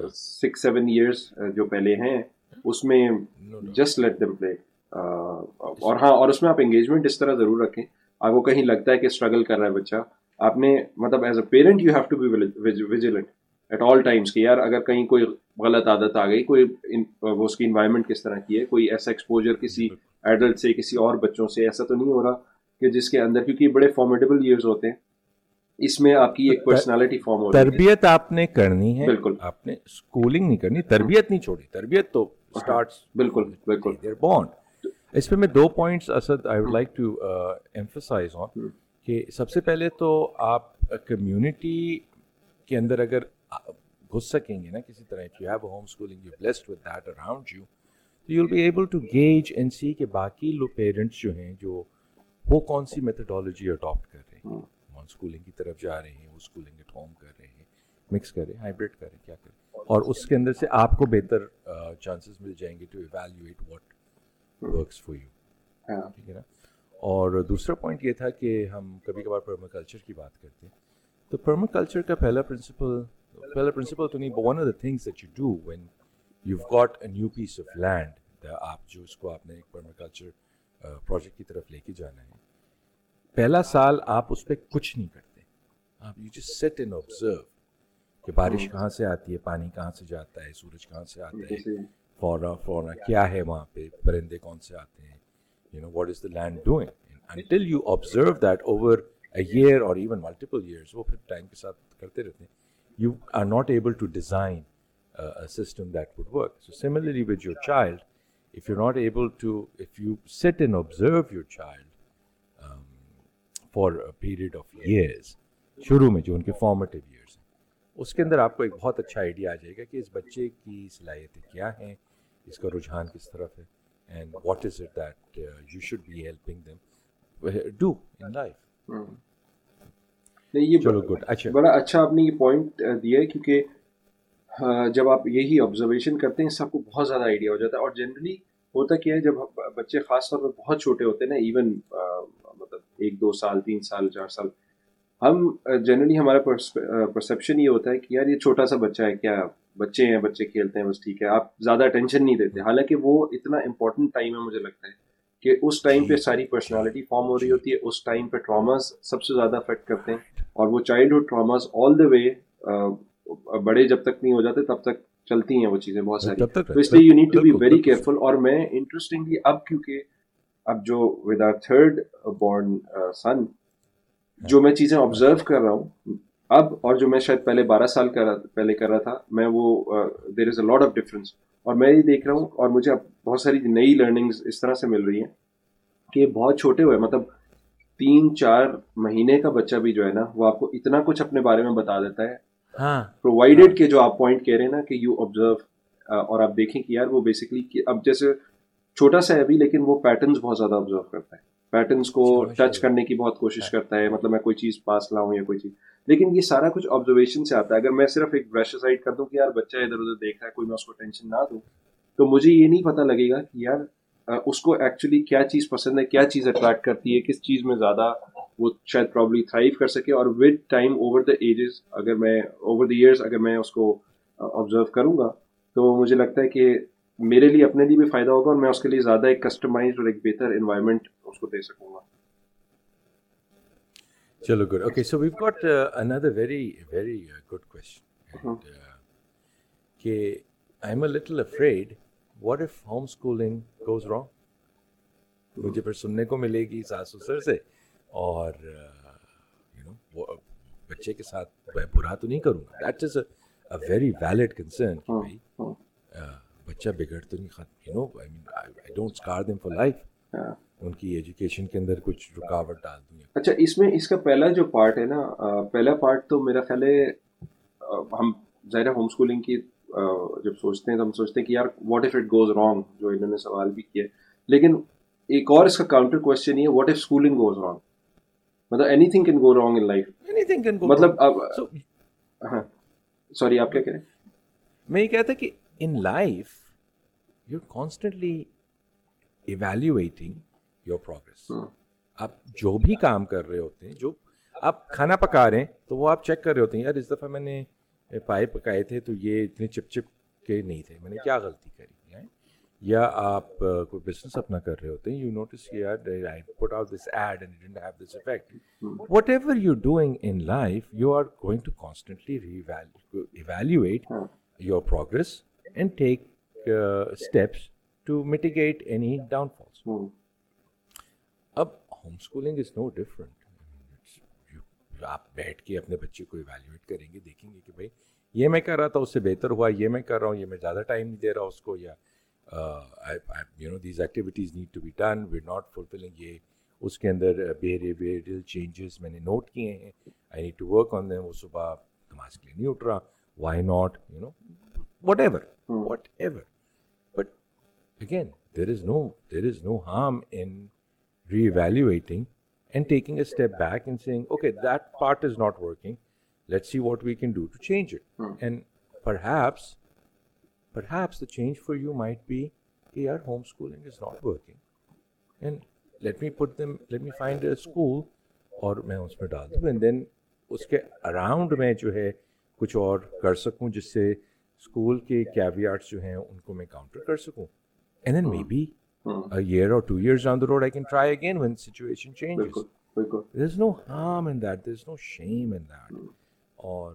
سکس سیون ایئرس جو پہلے ہیں اس میں جسٹ لیٹ دم پلے اور ہاں اور اس میں آپ انگیجمنٹ اس طرح ضرور رکھیں آپ کو کہیں لگتا ہے کہ اسٹرگل کر رہا ہے بچہ آپ نے مطلب as a parent you have to be vigilant at all times کہ یار اگر کہیں کوئی غلط عادت آ گئی کوئی وہ اس کی انوائرمنٹ کس طرح کی ہے کوئی ایسا ایکسپوجر کسی ایڈلٹ سے کسی اور بچوں سے ایسا تو نہیں ہو رہا کہ جس کے اندر کیونکہ بڑے فارمیڈیبل ایئرز ہوتے ہیں۔ اس میں آپ کی ایک پرسنالٹی فارم ہو تربیت آپ نے کرنی ہے۔ بالکل۔ آپ نے اسکولنگ نہیں کرنی تربیت نہیں چھوڑی۔ تربیت تو اسٹارٹس بالکل بالکل۔ اس پہ میں دو points Asad I would like to emphasise on کہ سب سے پہلے تو آپ کمیونٹی کے اندر اگر گھس سکیں گے نا کسی طرح. You have home schooling you blessed with that around you تو you will be able to gauge and see کہ باقی لوگ پیرنٹس جو ہیں جو وہ کون سی میتھڈالوجی اڈاپٹ کر رہے ہیں. نان اسکولنگ کی طرف جا رہے ہیں وہ اسکولنگ ایٹ ہوم کر رہے ہیں مکس کریں ہائیبریڈ کریں کیا کریں اور اس کے اندر سے آپ کو بہتر چانسز مل جائیں گے to evaluate what works for you ٹھیک ہے نا؟ اور دوسرا پوائنٹ یہ تھا کہ ہم کبھی کبھار پرما کلچر کی بات کرتے ہیں. تو پرما کلچر کا پہلا پرنسپل پہلا پرنسپل تو نہیں one of the things that you do when you got a new piece of land آپ جو اس کو آپ نے ایک پرما کلچر پروجیکٹ کی طرف لے کے جانا ہے پہلا سال آپ اس پہ کچھ نہیں کرتے آپ you just sit and observe کہ بارش کہاں سے آتی ہے پانی کہاں سے جاتا ہے سورج کہاں سے آتا ہے فوراً فوراً کیا ہے وہاں پہ پرندے کون سے آتے ہیں you know what is the land doing until you observe that over a year اور ایون ملٹیپل ایئرس وہ پھر ٹائم کے ساتھ کرتے رہتے ہیں you are not able to design uh, a system that would work. So similarly with your child, if you're not able to, if you sit and observe your child um, for a period of years, شروع میں جو ان کے formative years ہیں اس کے اندر آپ کو ایک بہت اچھا آئیڈیا آ جائے گا کہ اس بچے کی صلاحیتیں کیا ہیں اس کا رجحان کس طرف ہے and what is it that you should be helping them do in life نہیں یہ اچھا۔ بڑا اچھا آپ نے یہ پوائنٹ دیا ہے کیونکہ جب آپ یہی آبزرویشن کرتے ہیں سب کو بہت زیادہ آئیڈیا ہو جاتا ہے۔ اور جنرلی ہوتا کیا ہے جب بچے خاص طور پہ بہت چھوٹے ہوتے ہیں نا ایون مطلب ایک دو سال تین سال چار سال ہم جنرلی ہمارا پرسیپشن یہ ہوتا ہے کہ یار یہ چھوٹا سا بچہ ہے کیا بچے ہیں بچے کھیلتے ہیں بس ٹھیک ہے۔ آپ زیادہ اٹینشن نہیں دیتے۔ حالانکہ وہ اتنا امپورٹنٹ ٹائم ہے مجھے لگتا ہے۔ کہ اس ٹائم پہ ساری پرسنالٹی فارم ہو رہی ہوتی ہے اس ٹائم پہ ٹراماز سب سے زیادہ افیکٹ کرتے ہیں۔ اور وہ چائلڈہڈ ٹراماز آل دا وے بڑے جب تک نہیں ہو جاتے تب تک چلتی ہیں وہ چیزیں بہت ساری۔ تو اس لیے you need to be very careful اور میں انٹرسٹنگلی اب کیونکہ اب جو with our third born son جو میں چیزیں آبزرو کر رہا ہوں اب اور جو میں شاید پہلے بارہ سال کا پہلے کر رہا تھا میں وہ there is a lot of difference اور میں یہ دیکھ رہا ہوں اور مجھے اب بہت ساری نئی لرننگز اس طرح سے مل رہی ہیں کہ بہت چھوٹے ہوئے مطلب تین چار مہینے کا بچہ بھی جو ہے نا وہ آپ کو اتنا کچھ اپنے بارے میں بتا دیتا ہے۔ پرووائڈیڈ ہاں۔ کے جو آپ پوائنٹ کہہ رہے ہیں نا کہ یو آبزرو اور آپ دیکھیں کہ یار وہ بیسکلی اب جیسے چھوٹا سا ہے ابھی لیکن وہ پیٹرنس بہت زیادہ آبزرو کرتا ہے۔ پیٹرنس کو ٹچ کرنے کی بہت کوشش کرتا ہے مطلب میں کوئی چیز پاس لاؤں یا کوئی چیز۔ لیکن یہ سارا کچھ آبزرویشن سے آتا ہے۔ اگر میں صرف ایک برش سائڈ کر دوں کہ یار بچہ ادھر ادھر دیکھ رہا ہے کوئی میں اس کو ٹینشن نہ دوں تو مجھے یہ نہیں پتہ لگے گا کہ یار اس کو ایکچولی کیا چیز پسند ہے کیا چیز اٹریکٹ کرتی ہے کس چیز میں زیادہ وہ شاید پرابلی تھرائیو کر سکے۔ اور with time over the ages اگر میں اوور دا ایئرس اگر میں اس کو آبزرو کروں گا تو مجھے لگتا ہے کہ میرے لیے اپنے لیے بھی فائدہ ہوگا اور میں اس کے لیے زیادہ ایک کسٹمائز اور ایک بہتر انوائرمنٹ اس کو دے سکوں گا۔ چلو good okay so we've got another very very good question کہ I am a little afraid what if home schooling goes wrong مجھے پھر سننے کو ملے گی ساس سسر سے۔ اور یو نو وہ بچے کے ساتھ میں برا تو نہیں کروں گا۔ That is a very valid concern کہ بھائی بچہ بگڑ تو نہیں you know I mean I don't scar them for life ان کی ایجوکیشن کے اندر کچھ رکاوٹ ڈال دوں اچھا اس میں اس کا پہلا جو پارٹ ہے نا پہلا پارٹ تو میرا خیال ہے ہم ظاہر ہوم اسکولنگ کی جب سوچتے ہیں تو ہم سوچتے ہیں کہ یار what if it goes wrong جو انہوں نے سوال بھی کیا۔ لیکن ایک اور اس کا کاؤنٹر کوشچن یہ what if schooling goes wrong مطلب anything can go wrong in life مطلب اب ہاں۔ سوری آپ کیا کہہ رہے ہیں؟ میں یہ کہتا کہ in life you constantly evaluating your progress آپ جو بھی کام کر رہے ہوتے ہیں جو آپ کھانا پکا رہے ہیں تو وہ آپ چیک کر رہے ہوتے ہیں یار اس دفعہ میں نے پائے پکائے تھے تو یہ اتنے چپ چپ کے نہیں تھے میں نے کیا غلطی کری؟ یا آپ کوئی بزنس اپنا کر رہے ہوتے ہیں you notice put out this ad and have this effect whatever you doing in life you are going to constantly evaluate your progress and take steps to mitigate any downfalls اب home schooling is no different آپ بیٹھ کے اپنے بچے کو evaluate کریں گے دیکھیں گے کہ بھائی یہ میں کر رہا تھا اس سے بہتر ہوا یہ میں کر رہا ہوں یہ میں زیادہ ٹائم نہیں دے رہا اس کو یا you know these activities need to be done we not fulfilling یہ اس کے اندر بیہیویئرل چینجز میں نے نوٹ کیے ہیں۔ I need to work on them وہ صبح نماز کے لیے نہیں اٹھ رہا۔ Why not you know whatever whatever again there is no there is no harm in reevaluating and taking a step back and saying okay that part is not working let see what we can do to change it and perhaps perhaps the change for you might be کہ یار home schooling is not working and let me put them let me find a school اور میں اس میں ڈال دوں. And then اس کے اراؤنڈ میں جو ہے کچھ اور کر سکوں جس سے اسکول کے کیویارٹس جو ہیں ان کو میں کاؤنٹر کر سکوں۔ And then maybe year اور two years on the road I can try again when situation change there is no harm in that there is no shame in that اور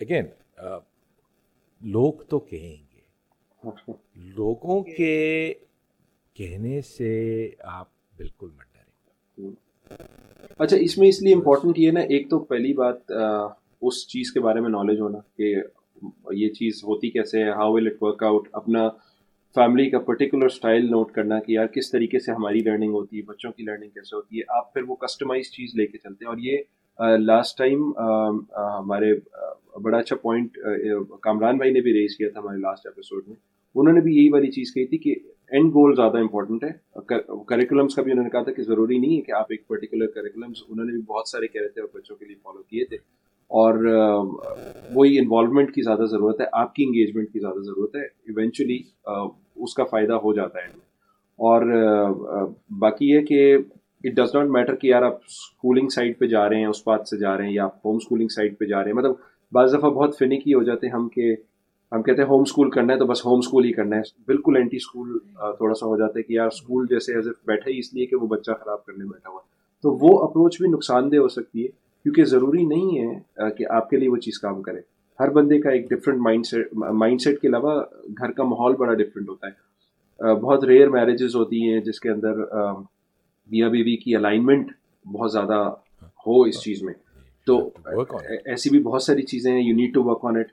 اگین لوگ تو کہیں گے لوگوں کے کہنے سے آپ بالکل مت ڈریں اچھا اس میں اس لیے امپورٹنٹ یہ نا ایک تو پہلی بات اس چیز کے بارے میں نالج ہونا کہ یہ چیز ہوتی کیسے ہے how will it work out اپنا فیملی کا پرٹیکولر اسٹائل نوٹ کرنا کہ یار کس طریقے سے ہماری لرننگ ہوتی ہے، بچوں کی لرننگ کیسے ہوتی ہے، آپ پھر وہ کسٹمائز چیز لے کے چلتے ہیں۔ اور یہ لاسٹ ٹائم ہمارے بڑا اچھا پوائنٹ کامران بھائی نے بھی ریز کیا تھا ہمارے لاسٹ ایپیسوڈ میں۔ انہوں نے بھی یہی والی چیز کہی تھی کہ اینڈ گول زیادہ امپورٹنٹ ہے۔ کریکولمس کا بھی انہوں نے کہا تھا کہ ضروری نہیں ہے کہ آپ ایک پرٹیکولر کریکولمس انہوں نے بھی بہت سارے کہہ رہے تھے اور بچوں کے لیے فالو کیے تھے۔ اور وہی انوالومنٹ کی زیادہ ضرورت ہے، آپ کی انگیجمنٹ کی زیادہ ضرورت ہے ایونچولی اس کا فائدہ ہو جاتا ہے۔ اور باقی یہ کہ اٹ ڈز ناٹ میٹر کہ یار آپ اسکولنگ سائڈ پہ جا رہے ہیں، اس بات سے جا رہے ہیں، یا آپ ہوم اسکولنگ سائڈ پہ جا رہے ہیں۔ مطلب بعض دفعہ بہت فنکی ہو جاتے ہیں، ہم کہ، ہم کہتے ہیں ہوم اسکول کرنا ہے تو بس ہوم اسکول ہی کرنا ہے۔ بالکل اینٹی اسکول تھوڑا سا ہو جاتا ہے کہ یار اسکول جیسے ایز اف بیٹھا ہی اس لیے کہ وہ بچہ خراب کرنے بیٹھا ہوا۔ تو وہ اپروچ بھی نقصان دہ ہو سکتی ہے۔ کیونکہ ضروری نہیں ہے کہ آپ کے لیے وہ چیز کام کرے۔ ہر بندے کا ایک different mindset mindset کے علاوہ گھر کا ماحول بڑا ڈفرینٹ ہوتا ہے۔ بہت ریئر میرجز ہوتی ہیں جس کے اندر میاں بیوی کی الائنمنٹ بہت زیادہ ہو اس چیز میں۔ تو ایسی بھی بہت ساری چیزیں ہیں you need to work on it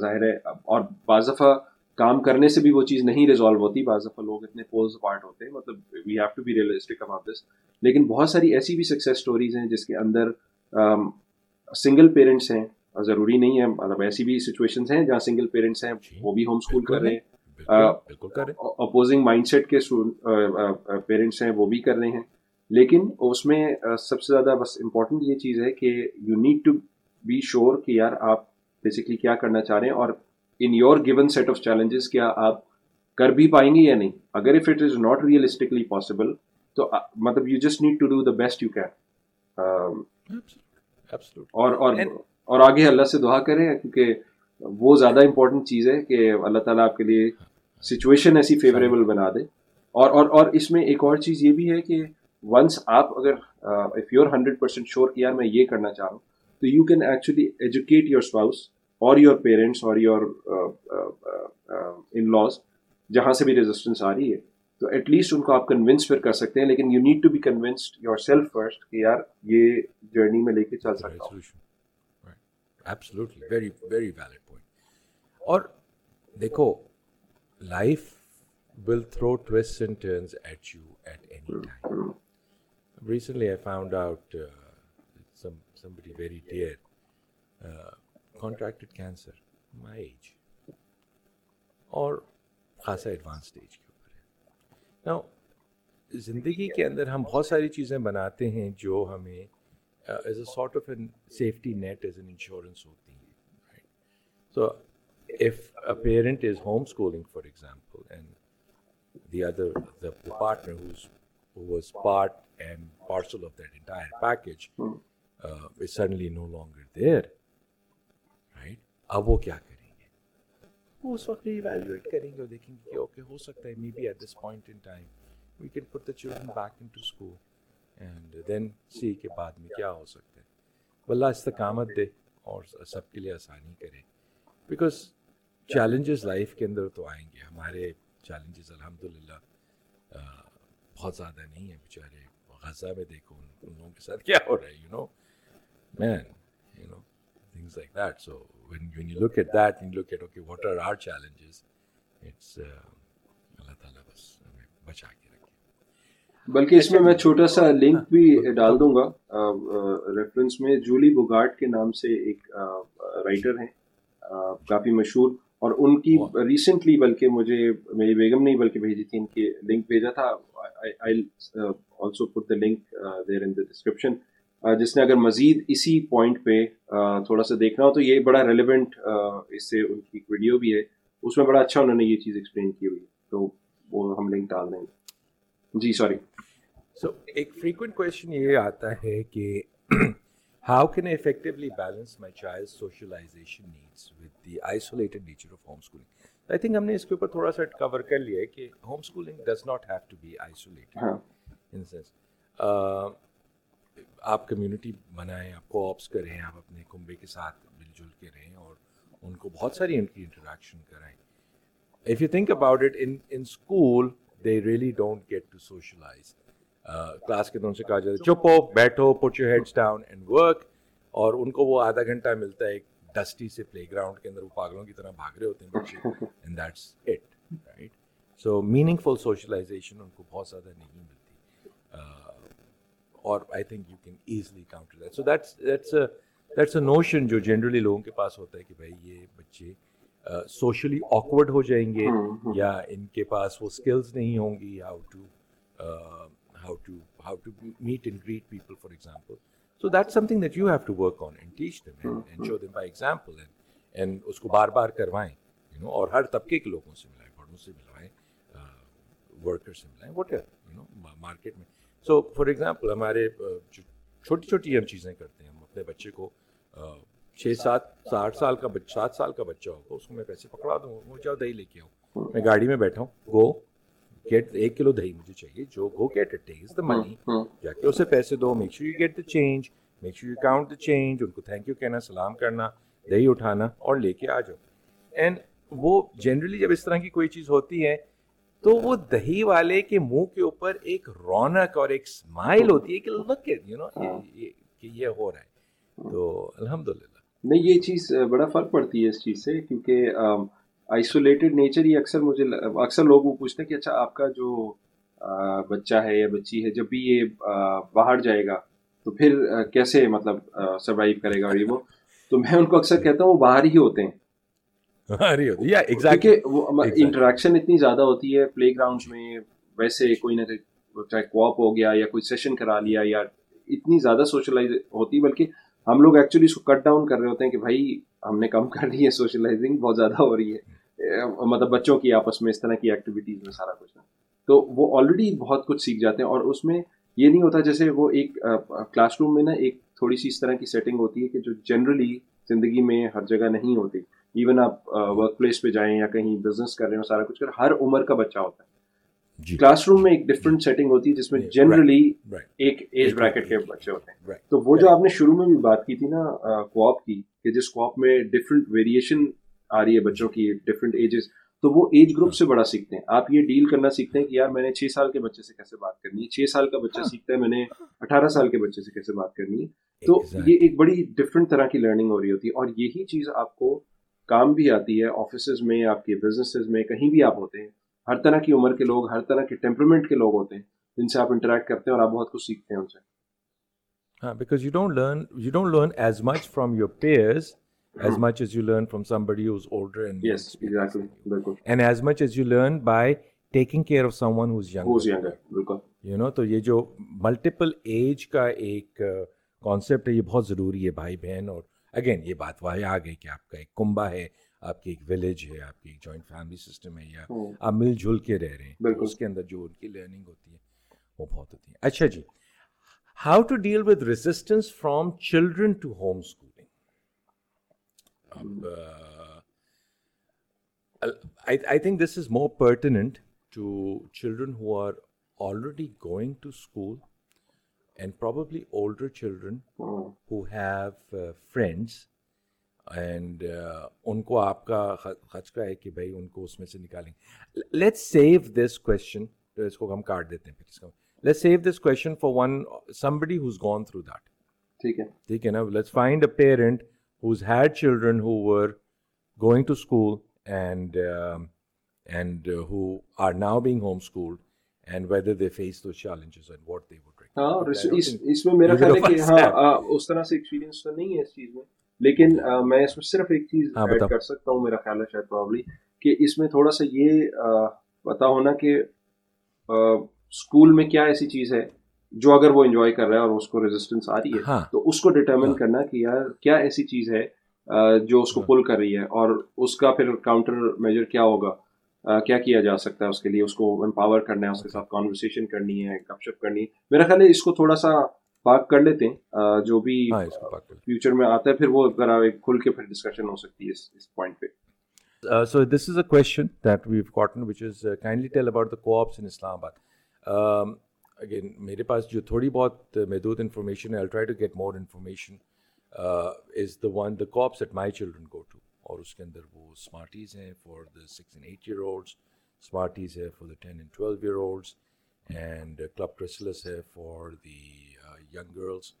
ظاہر ہے اور بعض دفعہ کام کرنے سے بھی وہ چیز نہیں ریزالو ہوتی۔ بعض دفعہ لوگ اتنے پولز پارٹ ہوتے ہیں مطلب we have to be realistic about this لیکن بہت ساری ایسی بھی سکسیز اسٹوریز ہیں جس کے اندر سنگل پیرنٹس ہیں ضروری نہیں ہے مطلب ایسی بھی سچویشنس ہیں جہاں سنگل پیرنٹس ہیں جی، وہ بھی ہوم اسکول کر رہے ہیں اپوزنگ مائنڈ سیٹ کے پیرنٹس ہیں وہ بھی کر رہے ہیں۔ لیکن اس میں سب سے زیادہ بس امپورٹنٹ یہ چیز ہے کہ you need to be sure کہ یار آپ بیسکلی کیا کرنا چاہ رہے ہیں اور in your given set of challenges کیا آپ کر بھی پائیں گے یا نہیں۔ اگر if it is not realistically possible تو مطلب you just need to do the best you can اور اور اور آگے اللہ سے دعا کریں کیونکہ وہ زیادہ امپورٹنٹ چیز ہے کہ اللہ تعالیٰ آپ کے لیے سچویشن ایسی فیوریبل بنا دے۔ اور اور اور اس میں ایک اور چیز یہ بھی ہے کہ ونس آپ اگر if you're hundred percent sure کہ یار میں یہ کرنا چاہ رہا ہوں تو you can actually educate your spouse اور یور پیرنٹس اور یور ان لاس جہاں سے بھی ریزسٹنس آ رہی ہے۔ تو ایٹ لیسٹ ان کو آپ کنونس پھر کر سکتے ہیں لیکن you need to be convinced yourself first کہ یار یہ جرنی میں لے کے چل سکتا ہوں۔ ویری ویری ویلڈ پوائنٹ اور دیکھو life will throw twist and turns at you at any time recently I found out somebody very dear uh, contracted cancer my age اور خاصا ایڈوانس اسٹیج نا زندگی کے اندر ہم بہت ساری چیزیں بناتے ہیں جو ہمیں as a sort of an safety net as an insurance ہوتی ہیں so if a parent is home schooling for example and the other the partner was part and parcel of that entire package suddenly no longer there right اب وہ کیا کریں وہ اس وقت evaluate کریں گے اور دیکھیں گے کہ اوکے ہو سکتا ہے maybe at this point in time we can put the children back into school and then see کے بعد میں کیا ہو سکتا ہے۔ اللہ استقامت دے اور سب کے لیے آسانی کرے۔ بیکاز چیلنجز لائف کے اندر تو آئیں گے۔ ہمارے چیلنجز الحمد للہ بہت زیادہ نہیں ہیں۔ بیچارے غزہ میں دیکھو ان لوگوں کے ساتھ کیا ہو رہا ہے you know man, you know, things like that. So when, when you look at that and you look at, okay, what are our challenges, it's uh, اللہ تعالیٰ بس ہمیں بچا کے رکھے بلکہ اس میں میں چھوٹا سا لنک بھی ڈال دوں گا۔ ریفرنس میں جولی بوگارٹ کے نام سے ایک رائٹر ہیں کافی مشہور اور ان کی ریسنٹلی بلکہ مجھے میری بیگم نہیں بلکہ بھیجی تھی ان کی لنک بھیجا تھا۔ Also put the link there in the description جس نے اگر مزید اسی پوائنٹ پہ تھوڑا سا دیکھنا ہو تو یہ بڑا ریلیونٹ اس سے ان کی ویڈیو بھی ہے۔ اس میں بڑا اچھا انہوں نے یہ چیز ایکسپلین کی ہوئی تو وہ ہم لنک ڈال دیں گے۔ جی سوری سو ایک فریکوینٹ کوشچن یہ آتا ہے کہ how can effectively balance my child socialisation needs with the isolated nature of home schooling I think ہم نے اس کے اوپر تھوڑا سا کور کر لیا ہے کہ home schooling does not have to be isolated in sense آپ کمیونٹی بنائیں، آپ کو آپس کریں، آپ اپنے کنبے کے ساتھ مل جل کے رہیں اور ان کو بہت ساری ان کی انٹریکشن کرائیں۔ If you think about it in in school they really don't get to socialise class کے دونوں سے کہا جاتا ہے، چپ ہو، بیٹھو put your heads down and work اور ان کو وہ آدھا گھنٹہ ملتا ہے ایک ڈسٹی سے پلے گراؤنڈ کے اندر، وہ پاگلوں کی طرح بھاگ رہے ہوتے ہیں بچے۔ And that's it right so meaningful socialisation ان کو بہت زیادہ نہیں ملتی اور I think you can easily counter that so that's that's that's a notion جو جنرلی لوگوں کے پاس ہوتا ہے کہ بھائی یہ بچے سوشلی آکورڈ ہو جائیں گے یا ان کے پاس وہ اسکلز نہیں ہوں گی how to how to how to meet and greet people for example so that something that you have to work on and teach them and show them by example and and اس کو بار بار کروائیں you نو اور ہر طبقے کے لوگوں سے ملائیں بڑوں سے ملوائیں ورکر سے ملائیں whatever you know market میں۔ سو فار ایگزامپل ہمارے چھوٹی چھوٹی ہم چیزیں کرتے ہیں ہم اپنے بچے کو چھ سات ساٹھ سال کا بچہ سات سال کا بچہ ہوگا اس کو میں پیسے پکڑا دوں وہ جاؤ دہی لے کے آؤں میں گاڑی میں بیٹھا ہوں گو گیٹ ایک کلو دہی مجھے چاہیے جو go get it takes the money. جا کے اسے پیسے دو make sure you get the change make sure you count the change ان کو تھینک یو کہنا سلام کرنا دہی اٹھانا اور لے کے آ جاؤ۔ اینڈ وہ جنرلی جب اس طرح کی کوئی چیز ہوتی ہے تو وہ دہی والے کے منہ کے اوپر ایک رونق اور ایک اسمائل ہوتی ہے کہ لک یو نو کہ یہ ہو رہا ہے۔ تو الحمد للہ نہیں یہ چیز بڑا فرق پڑتی ہے اس چیز سے کیونکہ آئسولیٹڈ نیچر ہی اکثر مجھے اکثر لوگ وہ پوچھتے ہیں کہ اچھا آپ کا جو بچہ ہے یا بچی ہے جب بھی یہ باہر جائے گا تو پھر کیسے مطلب سروائیو کرے گا اور یہ وہ؟ تو میں ان کو اکثر کہتا ہوں وہ باہر ہی ہوتے ہیں۔ انٹریکشن اتنی زیادہ ہوتی ہے پلے گراؤنڈ میں ویسے کوئی نہ چاہے کوپ ہو گیا یا کوئی سیشن کرا لیا یا اتنی زیادہ سوشلائز ہوتی بلکہ ہم لوگ ایکچولی اس کو کٹ ڈاؤن کر رہے ہوتے ہیں کہ بھائی ہم نے کم کر لی ہے سوشلائزنگ بہت زیادہ ہو رہی ہے۔ مطلب بچوں کی آپس میں اس طرح کی ایکٹیویٹیز میں سارا کچھ۔ تو وہ آلریڈی بہت کچھ سیکھ جاتے ہیں اور اس میں یہ نہیں ہوتا جیسے وہ ایک کلاس روم میں نا ایک تھوڑی سی اس طرح کی سیٹنگ ہوتی ہے کہ جو جنرلی زندگی میں ہر جگہ نہیں ہوتی۔ ایون آپ ورک پلیس پہ جائیں یا کہیں بزنس کر رہے ہو سارا کچھ کر ہر عمر کا بچہ ہوتا ہے۔ کلاس جی۔ روم میں ایک ڈفرنٹ سیٹنگ ہوتی ہے جس میں جنرلی ایک ایج بریکٹ کے بچے ہوتے ہیں۔ تو وہ جو آپ نے شروع میں بھی بات کی تھی نا کوپ کی کہ جس کوپ میں ڈفرنٹ ویریشن آ رہی ہے بچوں کی ڈفرنٹ ایجز تو وہ ایج گروپ سے بڑا سیکھتے ہیں۔ آپ یہ ڈیل کرنا سیکھتے ہیں کہ یار میں نے چھ سال کے بچے سے کیسے بات کرنی ہے؟ چھ سال کا بچہ ہاں۔ سیکھتا ہے میں نے اٹھارہ سال کے بچے سے کیسے بات کرنی ہے؟ تو یہ ایک بڑی ڈفرنٹ طرح کی لرننگ ہو رہی ہوتی ہے اور یہی چیز آپ کو کام بھی آتی ہے آفیسز میں آپ کے بزنسز میں کہیں بھی آپ ہوتے ہیں۔ ہر طرح کی عمر کے لوگ ہر طرح کے ٹیمپرمنٹ کے لوگ ہوتے ہیں جن سے آپ انٹریکٹ کرتے ہیں اور آپ بہت کچھ سیکھتے ہیں ان سے۔ ہاں because you don't learn you don't learn as much from your peers as much as you learn from somebody who's older and yes exactly. بالکل and as much as you learn by taking care of someone who's younger. Who's younger. بالکل you know تو یہ جو multiple age کا ایک concept ہے یہ بہت ضروری ہے بھائی بہن اور اگین یہ بات وہاں آ گئی کہ آپ کا ایک کنبا ہے آپ کی ایک ولیج ہے آپ کی ایک جوائنٹ فیملی سسٹم ہے یا آپ مل جل کے رہ رہے ہیں۔ اس کے اندر جو ان کی لرننگ ہوتی ہے وہ بہت ہوتی ہے۔ اچھا جی how to deal with resistance from children to home schooling I think this is more pertinent to children who are already going to school and probably older children who have friends and uh, ان کو آپ کا خچکا ہے کہ بھائی ان کو اس میں سے نکالیں لیٹ سیو دس کوشچن اس کو ہم کاٹ دیتے ہیں پھر اس کا let save this question for one somebody who's gone through that ٹھیک ہے ٹھیک ہے نا let's find a parent who's had children who were going to school and and who are now being home school and whether they face two challenges and what they would اس میں میرا خیال ہے کہ ہاں اس طرح سے ایکسپیرینس تو نہیں ہے اس چیز میں۔ لیکن میں اس میں صرف ایک چیز ایڈ ہاں، کر سکتا ہوں میرا خیال ہے شاید پرابلی کہ اس میں تھوڑا سا یہ پتا ہونا کہ اسکول میں کیا ایسی چیز ہے جو اگر وہ انجوائے کر رہا ہے اور اس کو ریزسٹنس آ رہی ہے ہاں۔ تو اس کو ڈٹرمن ہاں۔ کرنا کہ یار کیا ایسی چیز ہے جو اس کو پل کر رہی ہے اور اس کا پھر کاؤنٹر میجر کیا ہوگا۔ کیا کیا جا سکتا ہے اس کے لیے؟ اس کو امپاور کرنا ہے اس کے ساتھ کانورسیشن کرنی ہے گپ شپ کرنی ہے۔ میرا خیال ہے اس کو تھوڑا سا پاک کر لیتے ہیں۔ جو بھی فیوچر ہاں، میں آتا ہے پھر وہ ذرا کھل کے پھر ڈسکشن ہو سکتی ہے اس پوائنٹ پہ۔ So this is a question that we've gotten which is kindly tell about the co-ops in اسلام آباد اگین میرے پاس جو تھوڑی بہت محدود انفارمیشن ہے try to get more information is the one the co-ops at my children go to اور اس کے اندر وہ اسمارٹیز ہیں for the six and eight year olds Smarties ہے for the ten and twelve year olds and club Chrysalis ہے for the young girls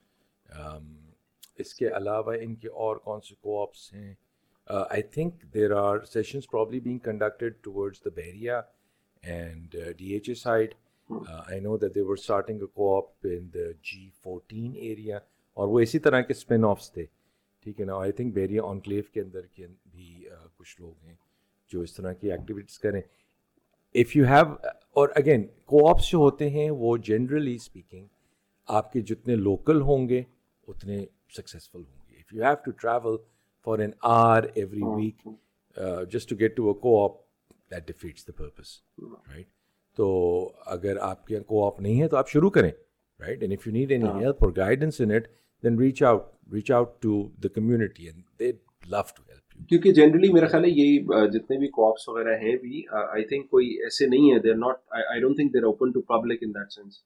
اس کے علاوہ ان کے اور کون سے کو آپس ہیں I think there are sessions probably being conducted towards the Bahria and D H A side I know that they were starting a co-op in the G fourteen area اور وہ اسی طرح کے اسپن آفس تھے۔ ٹھیک ہے نا I think بیریا آنکلیو کے اندر کے بھی کچھ لوگ ہیں جو اس طرح کی ایکٹیویٹیز کریں۔ اف یو ہیو اور اگین کو آپس جو ہوتے ہیں وہ جنرلی اسپیکنگ آپ کے جتنے لوکل ہوں گے اتنے سکسیزفل ہوں گے۔ If you have to travel for an hour every week just to get to a co-op that defeats the purpose right تو اگر آپ کے یہاں کو آپ نہیں ہے تو آپ شروع کریں right and if you need any help اور guidance in it then reach out reach out to the community and they love to help کیونکہ جنرلی میرا خیال ہے یہی جتنے بھی کاپس وغیرہ ہیں بھی آئی تھنک کوئی ایسے نہیں ہے they're not I don't think they're open to public in that sense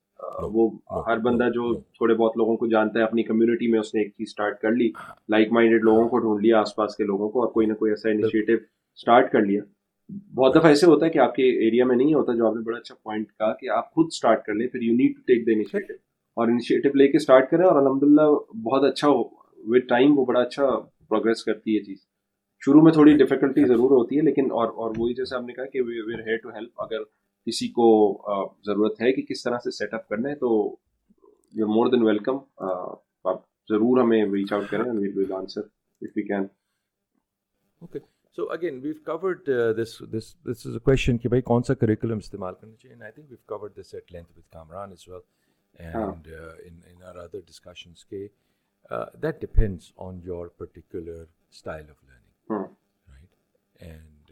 وہ ہر بندہ جو تھوڑے بہت لوگوں کو جانتا ہے اپنی کمیونٹی میں اس نے ایک چیز اسٹارٹ کر لی لائک مائنڈیڈ لوگوں کو ڈھونڈ لیا آس پاس کے لوگوں کو اور کوئی نہ کوئی ایسا انیشیٹو اسٹارٹ کر لیا۔ بہت دفعہ ایسے ہوتا ہے کہ آپ کے ایریا میں نہیں ہوتا جو آپ نے بڑا اچھا پوائنٹ کہا کہ آپ خود اسٹارٹ کر لیں پھر you need to take the initiative اور انیشیٹو لے کے اسٹارٹ کریں اور الحمد للہ بہت اچھا ود ٹائم وہ بڑا اچھا پروگرس کرتی ہے چیز۔ شروع میں تھوڑی ڈیفیکلٹی ضرور ہوتی ہے لیکن اور اور وہی جیسے آپ نے کہا کہ ویئر ہیئر ٹو ہیلپ اگر کسی کو ضرورت ہے کہ کس طرح سے سیٹ اپ کرنا ہے تو یو مور دین ویلکم آپ ضرور ہمیں ریچ آؤٹ کریں answer if you can okay so again we've covered this this this is a question کہ بھائی کون سا کریکولم استعمال کرنا چاہیے I think we've covered this at length with Kamran as well and in our other discussions کے that depends on your particular style of learning right and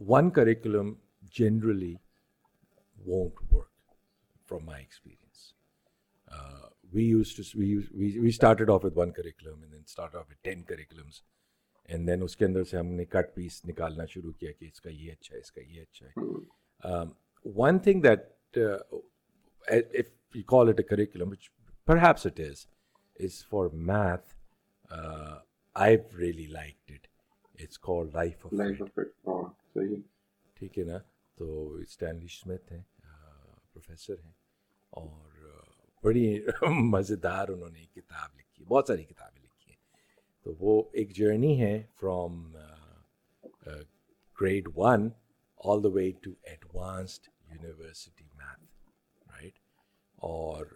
one curriculum generally won't work from my experience. Uh, we used to we, we we started off with one curriculum and then started off with ten curriculums. And then اس کے اندر سے ہم نے cut پیس نکالنا شروع کیا کہ اس کا یہ اچھا ہے اس کا یہ اچھا ہے one thing that if you call it a curriculum which perhaps it is is for math I really like it it's call life of ٹھیک ہے نا تو اسٹینلی اسمتھ ہیں پروفیسر ہیں اور بڑی مزیدار انہوں نے کتاب لکھی بہت ساری کتابیں تو وہ ایک جرنی ہے from grade one all the way to advanced university اور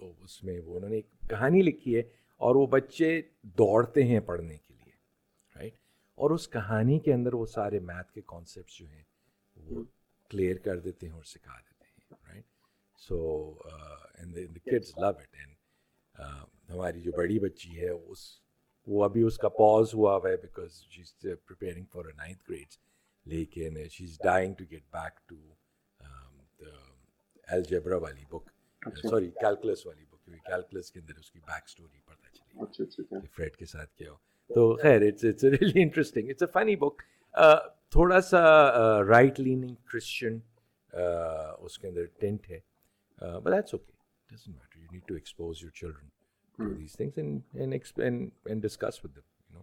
اس میں وہ انہوں نے ایک کہانی لکھی ہے اور وہ بچے دوڑتے ہیں پڑھنے کے لیے رائٹ اور اس کہانی کے اندر وہ سارے میتھ کے کانسیپٹس جو ہیں وہ کلیئر کر دیتے ہیں اور سکھا دیتے ہیں right so kids love it and ہماری جو بڑی بچی ہے، اس وہ ابھی اس کا پاز ہوا ہوا ہے because she is preparing for a ninth grades لیکن she is dying to get back to algebra والی بک سوری کیلکولس والی بک کیونکہ کیلکولس کے اندر اس کی بیک اسٹوری پتہ چلی۔ فریڈ کے ساتھ کیا ہو۔ تو خیر it's it's really interesting it's a funny book تھوڑا سا رائٹ لیننگ کرسچن اس کے اندر ٹینٹ ہے۔ But that's okay doesn't matter you need to expose your children these things and discuss with you know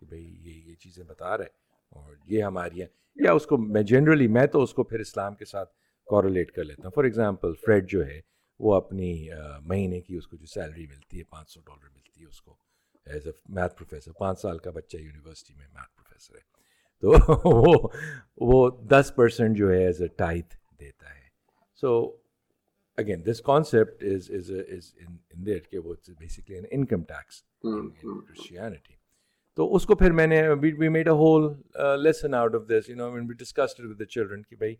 کہ بھائی یہ یہ چیزیں بتا رہے اور یہ ہماری ہیں۔ یا اس کو میں جنرلی میں تو اس کو پھر اسلام کے ساتھ کورلیٹ کر لیتا ہوں۔ فار ایگزامپل فریڈ جو ہے وہ اپنی مہینے کی اس کو جو سیلری ملتی ہے پانچ سو ڈالر ملتی ہے اس کو ایز اے میتھ پروفیسر پانچ سال کا بچہ یونیورسٹی میں میتھ پروفیسر ہے۔ تو وہ وہ دس پرسینٹ جو ہے ایز اے ٹائتھ دیتا ہے۔ So again this concept is is is in that کہ وہ basically an income tax Christianity تو اس کو پھر میں نے we made a whole lesson out of this you know when we discussed with the children کہ بھائی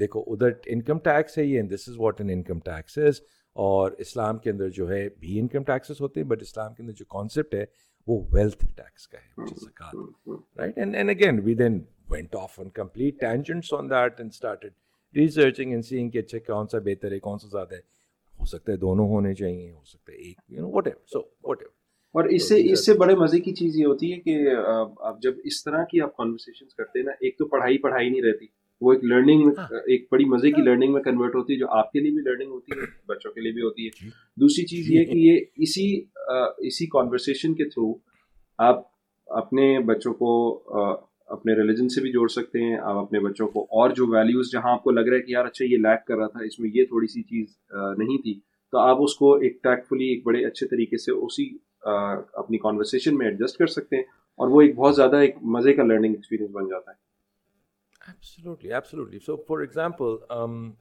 دیکھو ادھر انکم ٹیکس ہے یہ this is what an income tax is اور اسلام کے اندر جو ہے بھی انکم ٹیکسز ہوتے ہیں بٹ اسلام کے اندر جو کانسیپٹ ہے وہ ویلتھ ٹیکس کا ہے right and and again we then went off on complete tangents on that and started researching and saying کہ اچھا کون سا بہتر ہے کون سا زیادہ ہے۔ ہو سکتا ہے دونوں ہونے چاہیے ہو سکتا ہے ایک you know whatever so whatever اور اس سے اس سے بڑے مزے کی چیز یہ ہوتی ہے کہ آپ جب اس طرح کی آپ کانورسیشن کرتے ہیں نا ایک تو پڑھائی پڑھائی نہیں رہتی۔ وہ ایک لرننگ ہاں۔ ایک بڑی مزے کی لرننگ میں کنورٹ ہوتی ہے جو آپ کے لیے بھی لرننگ ہوتی ہے بچوں کے لیے بھی ہوتی ہے جی۔ دوسری چیز یہ کہ یہ اسی اسی کانورسیشن کے تھرو آپ اپنے بچوں کو اپنے ریلیجن سے بھی جوڑ سکتے ہیں آپ اپنے بچوں کو اور جو ویلیوز جہاں آپ کو لگ رہا ہے کہ یار اچھا یہ لیک کر رہا تھا اس میں یہ تھوڑی سی چیز نہیں تھی تو آپ اس کو ایک ٹیکفلی ایک بڑے اچھے طریقے سے اسی اپنی کانورسیشن میں ایڈجسٹ کر سکتے ہیں اور وہ ایک بہت زیادہ ایک مزے کا لرننگ ایکسپیرینس بن جاتا ہے Absolutely, absolutely. So, for example, um,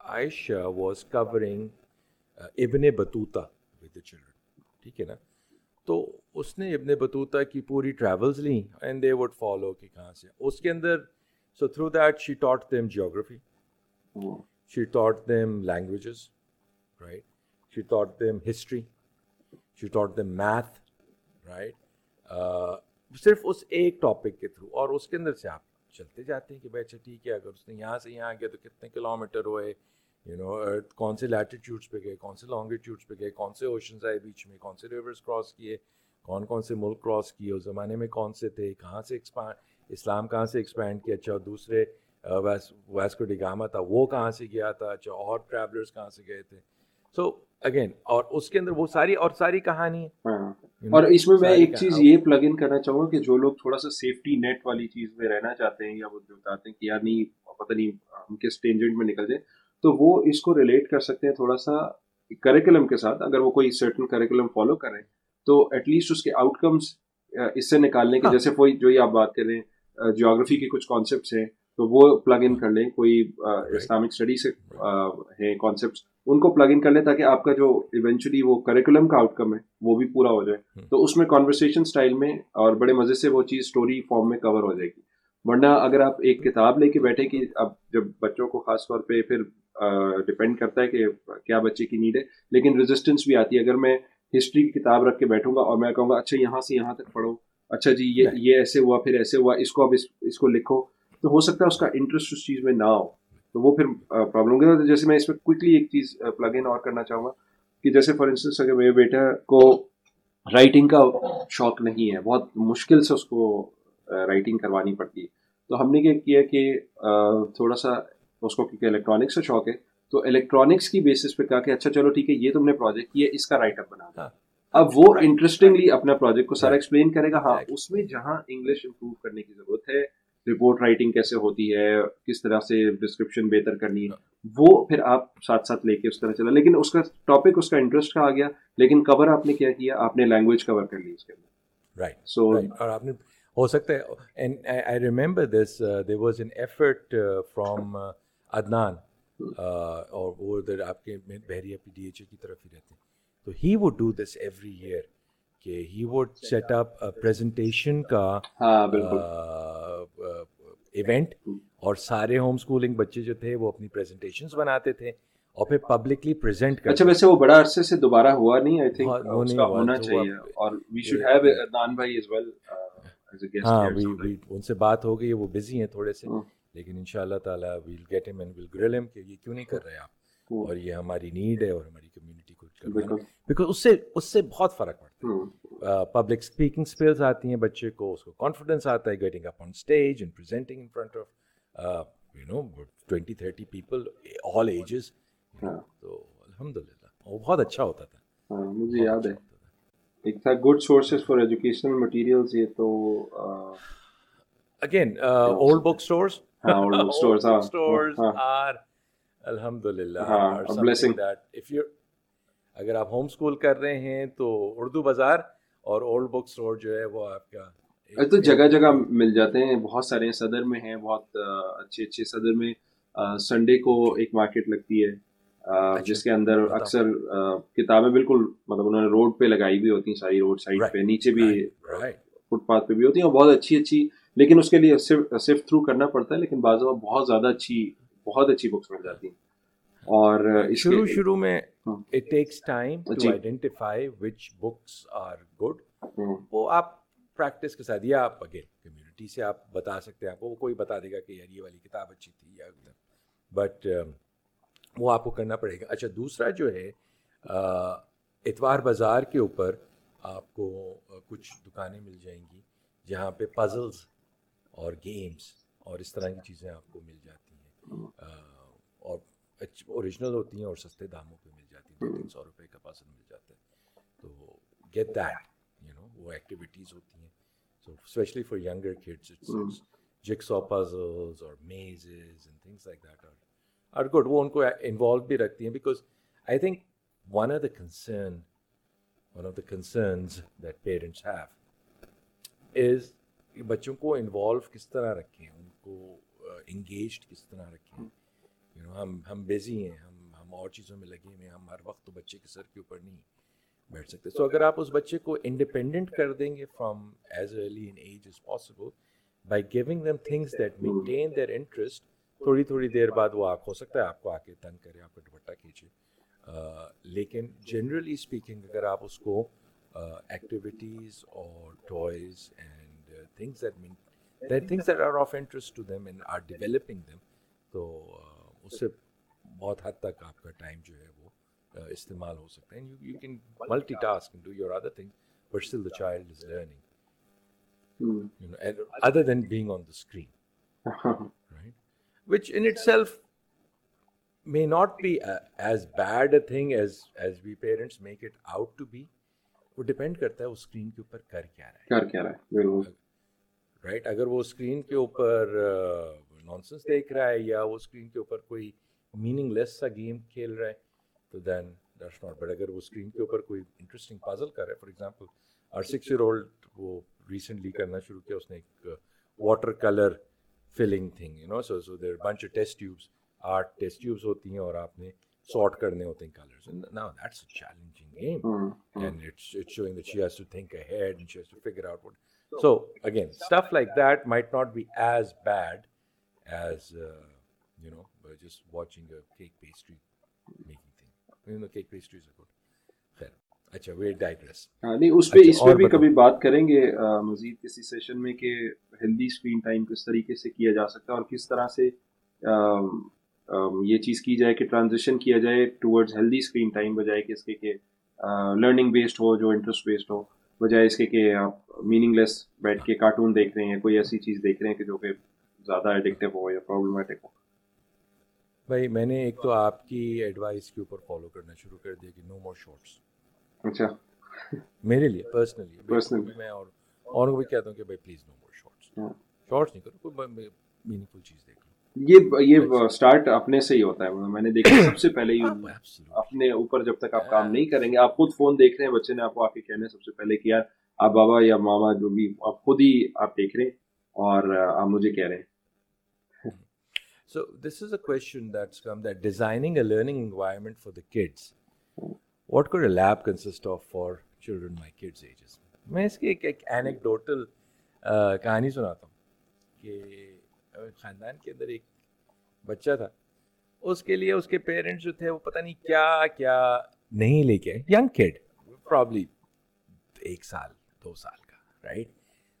Aisha was covering uh, Ibn Battuta with the children. ٹھیک ہے نا تو اس نے ابن بطوطہ کی پوری ٹریولز لیں اینڈ دے وڈ فالو کہ کہاں سے اس کے اندر so through that she taught them geography she taught them languages right she taught them history she taught them math right صرف اس ایک ٹاپک کے تھرو اور اس کے اندر سے آپ چلتے جاتے ہیں کہ بھائی اچھا ٹھیک ہے، اگر اس نے یہاں سے یہاں گیا تو کتنے کلو میٹر ہوئے یو نو کون سے لیٹیٹیوڈس پہ گئے، کون سے لانگیٹیوڈس پہ گئے، کون سے اوشنز آئے بیچ میں، کون سے ریورس کراس کیے، کون کون سے ملک کراس کیے، اس زمانے میں کون سے تھے، کہاں سے ایکسپانڈ اسلام کہاں سے ایکسپینڈ کیا اچھا دوسرے ویسکو ڈگاما تھا، وہ کہاں سے گیا تھا اچھا اور ٹریولرس کہاں سے گئے تھے؟ سو اگین اور اس کے اندر وہ ساری اور ساری کہانی ہے ہاں۔ اور اس میں میں ایک چیز یہ پلگ ان کرنا چاہوں گا کہ جو لوگ تھوڑا سا سیفٹی نیٹ والی چیز میں رہنا چاہتے ہیں یا وہ جو چاہتے ہیں کہ یار نہیں پتہ نہیں ہم کس ٹینجنٹ میں نکل جائیں تو وہ اس کو ریلیٹ کر سکتے ہیں تھوڑا سا کریکولم کے ساتھ اگر وہ کوئی سرٹن کریکولم فالو کریں تو ایٹ لیسٹ اس کے آؤٹ کمس اس سے نکالنے کے ہاں۔ جیسے کوئی جو آپ بات کر رہے ہیں جیوگرافی کے کچھ کانسیپٹس ہیں تو وہ پلگ ان کر لیں کوئی اسلامک اسٹڈی سے ہیں کانسیپٹس ان کو پلگ ان کر لیں تاکہ آپ کا جو ایونچولی وہ کریکولم کا آؤٹ کم ہے وہ بھی پورا ہو جائے۔ تو اس میں کانورسیشن اسٹائل میں اور بڑے مزے سے وہ چیز اسٹوری فارم میں کور ہو جائے گی۔ ورنہ اگر آپ ایک کتاب لے کے بیٹھے کہ اب جب بچوں کو خاص طور پہ پھر ڈپینڈ کرتا ہے کہ کیا بچے کی نیڈ ہے لیکن ریزسٹنس بھی آتی ہے۔ اگر میں ہسٹری کی کتاب رکھ کے بیٹھوں گا اور میں کہوں گا اچھا یہاں سے یہاں تک پڑھو اچھا جی یہ یہ ایسے ہوا پھر ایسے ہوا اس کو اب اس کو لکھو۔ تو ہو سکتا ہے اس کا انٹرسٹ اس چیز میں نہ ہو۔ تو وہ پھر پرابلم ہوگا جیسے میں اس میں کوئکلی ایک چیز پلگ ان اور کرنا چاہوں گا کہ جیسے فار انسٹنس اگر میرے بیٹا کو رائٹنگ کا شوق نہیں ہے بہت مشکل سے اس کو رائٹنگ کروانی پڑتی ہے۔ تو ہم نے کیا کیا کہ تھوڑا سا اس کو کیونکہ الیکٹرانکس کا شوق ہے تو الیکٹرانکس کی بیسس پہ کہا کہ اچھا چلو ٹھیک ہے یہ تم نے پروجیکٹ کیا اس کا رائٹ اپ بنا ہاں۔ اب وہ انٹرسٹنگلی اپنا پروجیکٹ کو سارا ایکسپلین کرے گا ہاں اس میں جہاں انگلش امپروو کرنے کی ضرورت ہے رپورٹ رائٹنگ کیسے ہوتی ہے کس طرح سے ڈسکرپشن بہتر کرنی ہے وہ پھر آپ ساتھ ساتھ لے کے اس طرح چلا۔ لیکن اس کا ٹاپک اس کا انٹرسٹ کا آ گیا۔ لیکن کور آپ نے کیا کیا آپ نے لینگویج کور کر لی اس کے اندر۔ رائٹ سو اور آپ نے ہو سکتا ہے I remember this there was an effort from Adnan اور وہ آپ کے Bahria P D H A کی طرف ہی رہتے ہیں۔ تو he would do this every year کہ he would set up presentation کا ایونٹ اور سارے ہوم اسکولنگ بچے جو تھے وہ اپنی پریزنٹیشنز بناتے تھے اور پھر پبلکلی پریزنٹ کرتے اچھا ویسے وہ بڑا عرصے سے دوبارہ ہوا نہیں آئی تھنک اس کا ہونا چاہیے۔ اور وی شوڈ ہیو عدنان بھائی از ویل ہاں ان سے بات ہو گئی وہ بزی ہیں تھوڑے سے لیکن ان شاء اللہ تعالیٰ we'll get em and we'll grill em کہ یہ کیوں نہیں کر رہے آپ؟ اور یہ ہماری نیڈ ہے اور ہماری کمیونٹی کو بیکاز اس سے اس سے بہت فرق پڑتا ہے۔ پبلک اسپیکنگ اسکلز آتی ہیں بچے کو اس کو کانفیڈینس آتا ہے getting up on stage and presenting in front of you know twenty thirty people all ages تو الحمد للہ وہ بہت اچھا ہوتا تھا مجھے یاد ہے ایک تھا good sources for educational materials یہ تو اگین اولڈ بک اسٹورز ہاں اولڈ بک اسٹورز آر الحمدللہ اگر آپ ہوم اسکول کر رہے ہیں تو اردو بازار اور اولڈ بک اسٹور جو ہے وہ آپ کا تو جگہ جگہ مل جاتے ہیں بہت سارے صدر میں ہیں بہت اچھے اچھے صدر میں سنڈے کو ایک مارکیٹ لگتی ہے اچھا۔ جس کے اندر اکثر کتابیں بالکل مطلب انہوں نے روڈ پہ لگائی بھی ہوتی ہیں ساری روڈ سائڈ پہ نیچے بھی فٹ پاتھ پہ بھی ہوتی ہیں اور بہت اچھی اچھی لیکن اس کے لیے صرف تھرو کرنا پڑتا ہے لیکن بعض بہت زیادہ اچھی بہت اچھی بکس مل جاتی ہیں اور شروع شروع میں it takes time to identify which books are good وہ آپ پریکٹس کے ساتھ یا آپ اگین کمیونٹی سے آپ بتا سکتے ہیں آپ کو کوئی بتا دے گا کہ یار یہ والی کتاب اچھی تھی یا بٹ وہ آپ کو کرنا پڑے گا۔ اچھا دوسرا جو ہے اتوار بازار کے اوپر آپ کو کچھ دکانیں مل جائیں گی جہاں پہ پزلز اور گیمس اور اس طرح کی چیزیں آپ کو مل جاتی ہیں۔ اور اوریجنل ہوتی ہیں اور سستے داموں پہ مل جاتی ہیں دو تین سو روپے کا پزل مل جاتا ہے۔ تو گیٹ دیٹ یو نو وہ ایکٹیویٹیز ہوتی ہیں۔ So especially for younger kids jigs of puzzles اور mazes and things like that اور اور گڈ وہ ان کو انوالو بھی رکھتی ہیں because I think one of the concern one of the concerns that parents have is بچوں کو انوالو کس طرح رکھیں ان کو انگیجڈ کس طرح رکھیں۔ یو نو ہم ہم بیزی ہیں، ہم ہم اور چیزوں میں لگے ہوئے ہیں، ہم ہر وقت تو بچے کے سر کے اوپر نہیں بیٹھ سکتے۔ سو اگر آپ اس بچے کو انڈیپینڈنٹ کر دیں گے from as early an age as possible by giving them things that maintain their interest تھوڑی تھوڑی دیر بعد وہ آنکھ ہو سکتا ہے، آپ کو آ کے تنگ کرے آپ کا دوپٹہ کھینچے۔ لیکن جنرلی اسپیکنگ اگر آپ اس کو ایکٹیویٹیز اور toys and things that mean that things that are of interest to them and are developing them تو اس سے بہت حد تک آپ کا ٹائم جو ہے وہ استعمال ہو سکتا ہے. You can multitask do your other thing but still the child is learning other than being on the screen which in itself may not be a, as bad a thing as as we parents make it out to be. وہ depend کرتا ہے وہ screen کے اوپر کر کیا رہا ہے کر کیا رہا ہے بالکل رائٹ اگر وہ اسکرین کے اوپر نانسنس دیکھ رہا ہے یا وہ اسکرین کے اوپر کوئی میننگ لیس سا گیم کھیل رہا ہے تو دین دیٹس ناٹ بٹ اگر وہ اسکرین کے اوپر کوئی انٹرسٹنگ پازل کر رہا ہے فار ایگزامپل اور سکس ایئر اولڈ وہ ریسنٹلی کرنا شروع کیا اس نے ایک water colour filling thing you know so so there bunch test tubes آٹھ ٹیسٹ ٹیوبس ہوتی ہیں اور آپ نے سارٹ کرنے ہوتے ہیں colours now that's a challenging game and it's it's showing that she has to think ahead and she has to figure out what so again stuff like that might not be as bad as you know just watching a cake pastry making thing you know cake pastry is a good خیر اچھا digress ہاں نہیں اس پہ اس پہ بھی کبھی بات کریں گے مزید کسی سیشن میں کہ ہیلدی اسکرین ٹائم کس طریقے سے کیا جا سکتا ہے اور کس طرح سے یہ چیز کی جائے کہ ٹرانزیشن کیا جائے ٹورڈز ہیلدی اسکرین ٹائم بجائے کہ اس کے کہ لرننگ بیسڈ ہو جو انٹرسٹ بیسڈ ہو بجائے اس کے کہ آپ میننگ لیس بیٹھ کے کارٹون دیکھ رہے ہیں کوئی ایسی چیز دیکھ رہے ہیں کہ جو کہ زیادہ ایڈکٹیو ہو یا پرابلمٹک ہو۔ بھائی میں نے ایک تو آپ کی ایڈوائس کے اوپر فالو کرنا شروع کر دیا کہ نو مور شارٹس اچھا۔ میرے لیے پرسنلی Personally. میں اور اوروں کو بھی کہتا ہوں کہ بھائی پلیز نو مور شارٹس ہاں۔ شارٹس نہیں کرو کوئی میننگ فل چیز دیکھ یہ یہ سٹارٹ اپنے سے ہی ہوتا ہے۔ میں نے دیکھا سب سے پہلے ہی Absolutely. اپنے اوپر جب تک آپ کام نہیں کریں گے آپ خود فون دیکھ رہے ہیں بچے نے آپ کو آ کے کہنا ہے سب سے پہلے کہ یار آپ بابا یا ماما جو بھی آپ خود ہی آپ دیکھ رہے ہیں اور آپ مجھے کہہ رہے ہیں۔ So this is a question that's come that designing a learning environment for the kids. What could a lab consist of for children my kids' ages? میں اس کی ایک ایک اینیکڈوٹل کہانی سناتا ہوں کہ خاندان کے اندر ایک بچہ تھا اس کے لیے اس کے پیرنٹس جو تھے وہ پتہ نہیں کیا کیا نہیں لے کے ینگ کڈ پرابلی ایک سال، دو سال کا رائٹ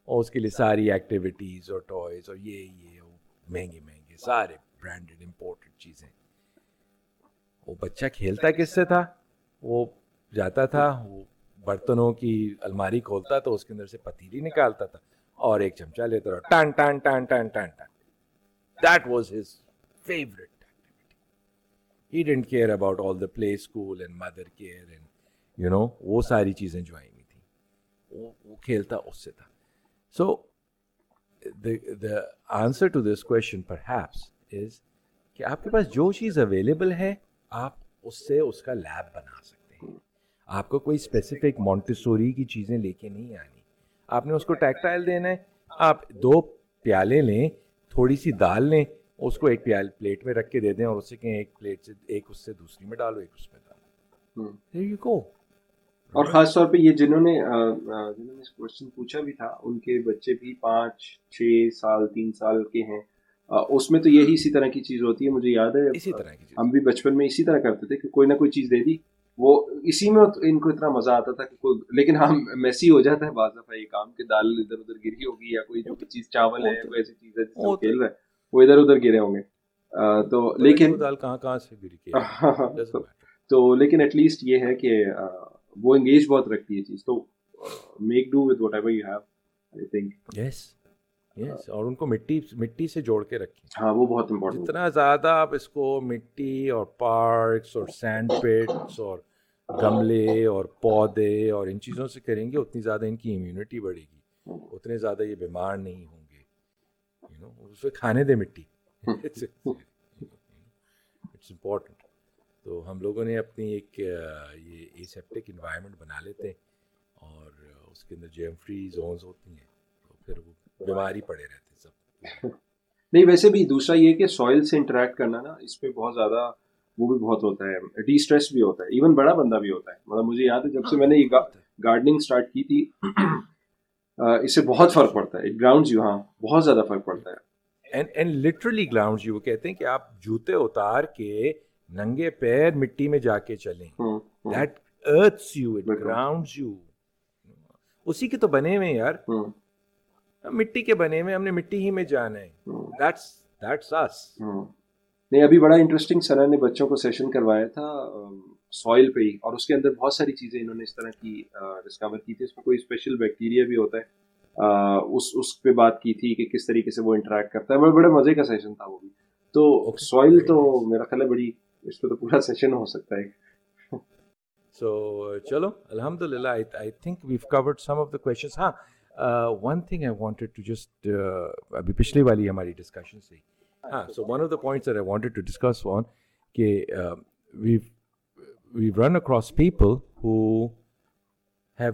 اور اس کے لیے ساری ایکٹیویٹیز اور ٹوائز اور یہ یہ، وہ مہنگے مہنگے سارے برانڈیڈ امپورٹڈ چیزیں۔ وہ بچہ کھیلتا کس سے تھا؟ وہ جاتا تھا وہ برتنوں کی الماری کھولتا تو اس کے اندر سے پتیلی نکالتا تھا اور ایک چمچہ لیتا رہا ٹان ٹان ٹان ٹان ٹان ٹان that was his favourite activity he didn't care about all the play school and mother care and you know وہ ساری چیزیں جو آئی ہوئی تھیں۔ وہ کھیلتا اس سے تھا۔ So so, the answer to this question perhaps is کہ آپ کے پاس جو چیز اویلیبل ہے آپ اس سے اس کا لیب بنا سکتے ہیں۔ آپ کو کوئی اسپیسیفک مونٹیسوری کی چیزیں لے کے نہیں آنی۔ آپ نے اس کو ٹیکٹائل دینا ہے۔ آپ دو پیالے لیں تھوڑی سی دال لیں اس کو ایک پیال پلیٹ میں رکھ کے دے دیں اور اسے کہیں ایک پلیٹ سے ایک اس سے دوسری میں ڈالو ایک اس میں ڈالو۔ There you go. اور خاص طور پہ یہ جنہوں نے جنہوں نے کوشچن پوچھا بھی تھا ان کے بچے بھی پانچ چھ سال تین سال کے ہیں۔ اس میں تو یہی اسی طرح کی چیز ہوتی ہے مجھے یاد ہے۔ اسی طرح کی ہم بھی بچپن میں اسی طرح کرتے تھے کہ کوئی نہ کوئی چیز دے دی۔ وہ اسی میں ان کو اتنا مزہ آتا تھا کہ کوئی لیکن ہم میسی ہو جاتا ہے بعض دفعہ یہ کام کہ دال ادھر ادھر گری ہوگی یا کوئی جو بھی چیز چاول ہے کوئی ایسی چیز ہے جس کو کھیل رہا ہے وہ ادھر ادھر گرے ہوں گے۔ تو لیکن دال کہاں کہاں سے گری تو لیکن ایٹ لیسٹ یہ ہے کہ وہ انگیج بہت رکھتی ہے چیز۔ تو make do with whatever you have I think yes yes اور ان کو مٹی مٹی سے جوڑ کے رکھیں۔ ہاں وہ بہت امپورٹنٹ جتنا زیادہ آپ اس کو مٹی اور پارکس اور سینڈ پیٹس اور گملے اور پودے اور ان چیزوں سے کریں گے اتنی زیادہ ان کی امیونٹی بڑھے گی۔ اتنے زیادہ یہ بیمار نہیں ہوں گے۔ یو نو اس پہ کھانے دے مٹی۔ اٹس امپورٹنٹ تو ہم لوگوں نے اپنی ایک یہ اے سیپٹک انوائرمنٹ بنا لیتے ہیں اور اس کے اندر جیم فری زونز ہوتی ہیں تو پھر وہ بیماری پڑے رہتے سب۔ نہیں ویسے بھی دوسرا یہ کہ سوئل سے انٹریکٹ کرنا نا اس پہ بہت زیادہ وہ بھی بہت ہوتا ہے ڈی اسٹریس بھی ہوتا ہے ایون بڑا بندہ بھی ہوتا ہے۔ مطلب مجھے یاد ہے جب سے میں نے یہ گارڈننگ اسٹارٹ کی تھی اس سے بہت فرق پڑتا ہے۔ گراؤنڈ یو ہاں بہت زیادہ فرق پڑتا ہے۔ اینڈ لٹرلی گراؤنڈ یو کہتے ہیں کہ آپ جوتے اتار کے ننگے پیر مٹی میں جا کے چلیں۔ That earths you it grounds you اسی کے تو بنے ہوئے یار۔ مٹی کے بنے ہوئے ہم نے مٹی ہی میں جانا ہے۔ دیٹس دیٹس اس نہیں ابھی بڑا انٹرسٹنگ سر نے بچوں کو سیشن کروایا تھا سوئل پہ ہی۔ اور اس کے اندر بہت ساری چیزیں انہوں نے اس طرح کی ڈسکور کی تھی۔ اس میں کوئی اسپیشل بیکٹیریا بھی ہوتا ہے۔ اس اس پہ بات کی تھی کہ کس طریقے سے وہ انٹریکٹ کرتا ہے۔ بڑے بڑے مزے کا سیشن تھا وہ بھی۔ تو سوئل تو میرا خیال ہے بڑی اس پہ تو پورا سیشن ہو سکتا ہے۔ سو چلو الحمد للہ I think we've covered some of the questions ہاں one thing I wanted to just ابھی پچھلی والی ہماری ڈسکشن سے۔ ہاں so one of the points I wanted to discuss on کہ we've we've run across people who have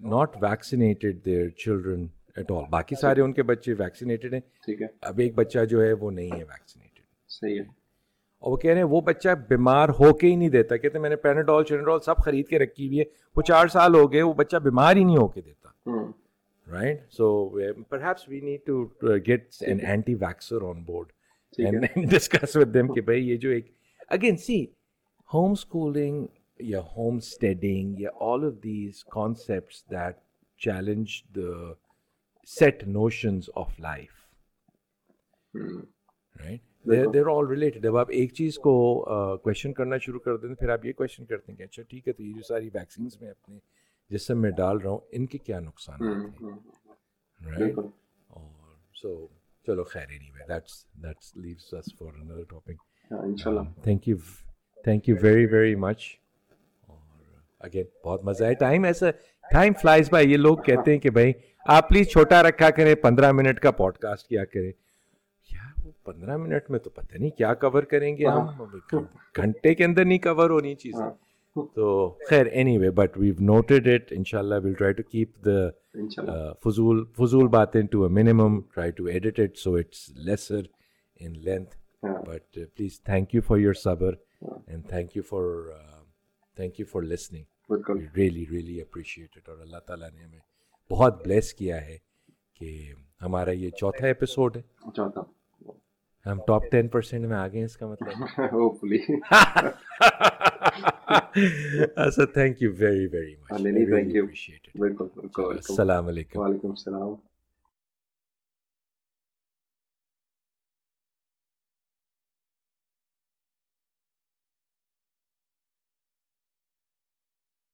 not vaccinated their children at all باقی سارے ان کے بچے ویکسینیٹڈ ہیں۔ اب ایک بچہ جو ہے وہ نہیں ہے ویکسینیٹڈ صحیح ہے۔ اور وہ کہہ رہے ہیں وہ بچہ بیمار ہو کے ہی نہیں دیتا کہتے ہیں میں نے پیناڈول چیناڈول سب خرید کے رکھی ہوئی ہے وہ چار سال ہو گئے وہ بچہ بیمار ہی نہیں ہو کے دیتا۔ Right so perhaps we need to get an anti vaxxer on board and discuss with them کہ بھائی یہ جو ایک اگین سی ہوم اسکولنگ یا ہوم اسٹڈنگ یا all of these concepts that challenge the set notions of life right they're all related اب آپ ایک چیز کو کویشچن کرنا شروع کر دیں پھر آپ یہ کویشچن کرتے ہیں کہ اچھا ٹھیک ہے تو یہ جو ساری ویکسینس میں اپنے جسم میں ڈال رہا ہوں ان کے کیا نقصانات ہیں؟ رائٹ اور سو چلو خیر anyway that's that's leaves us for another topic ہاں ان شاء اللہ thank you thank you very very much اور اگین بہت مزہ ہے ٹائم ایسا ٹائم فلائز بائی یہ لوگ کہتے ہیں کہ بھائی آپ پلیز چھوٹا رکھا کریں پندرہ منٹ کا پوڈ کاسٹ کیا کریں۔ پندرہ منٹ میں تو پتہ نہیں کیا کور کریں گے ہم۔ گھنٹے کے اندر نہیں کور ہونی چیزیں۔ تو خیر anyway but we've noted it ان شاء اللہ we'll try to keep the فضول فضول باتیں to a minimum try to edit it so it's lesser in length ہاں۔ But please thank you for your صبر and thank you for thank you for listening really really appreciated اور اللہ تعالیٰ نے ہمیں بہت بلیس کیا ہے کہ ہمارا یہ چوتھا ایپیسوڈ ہے۔ ہم ٹاپ ٹین پرسینٹ میں آ گئے اس کا مطلب۔ اچھا thank you very very much السلام علیکم۔ وعلیکم السلام۔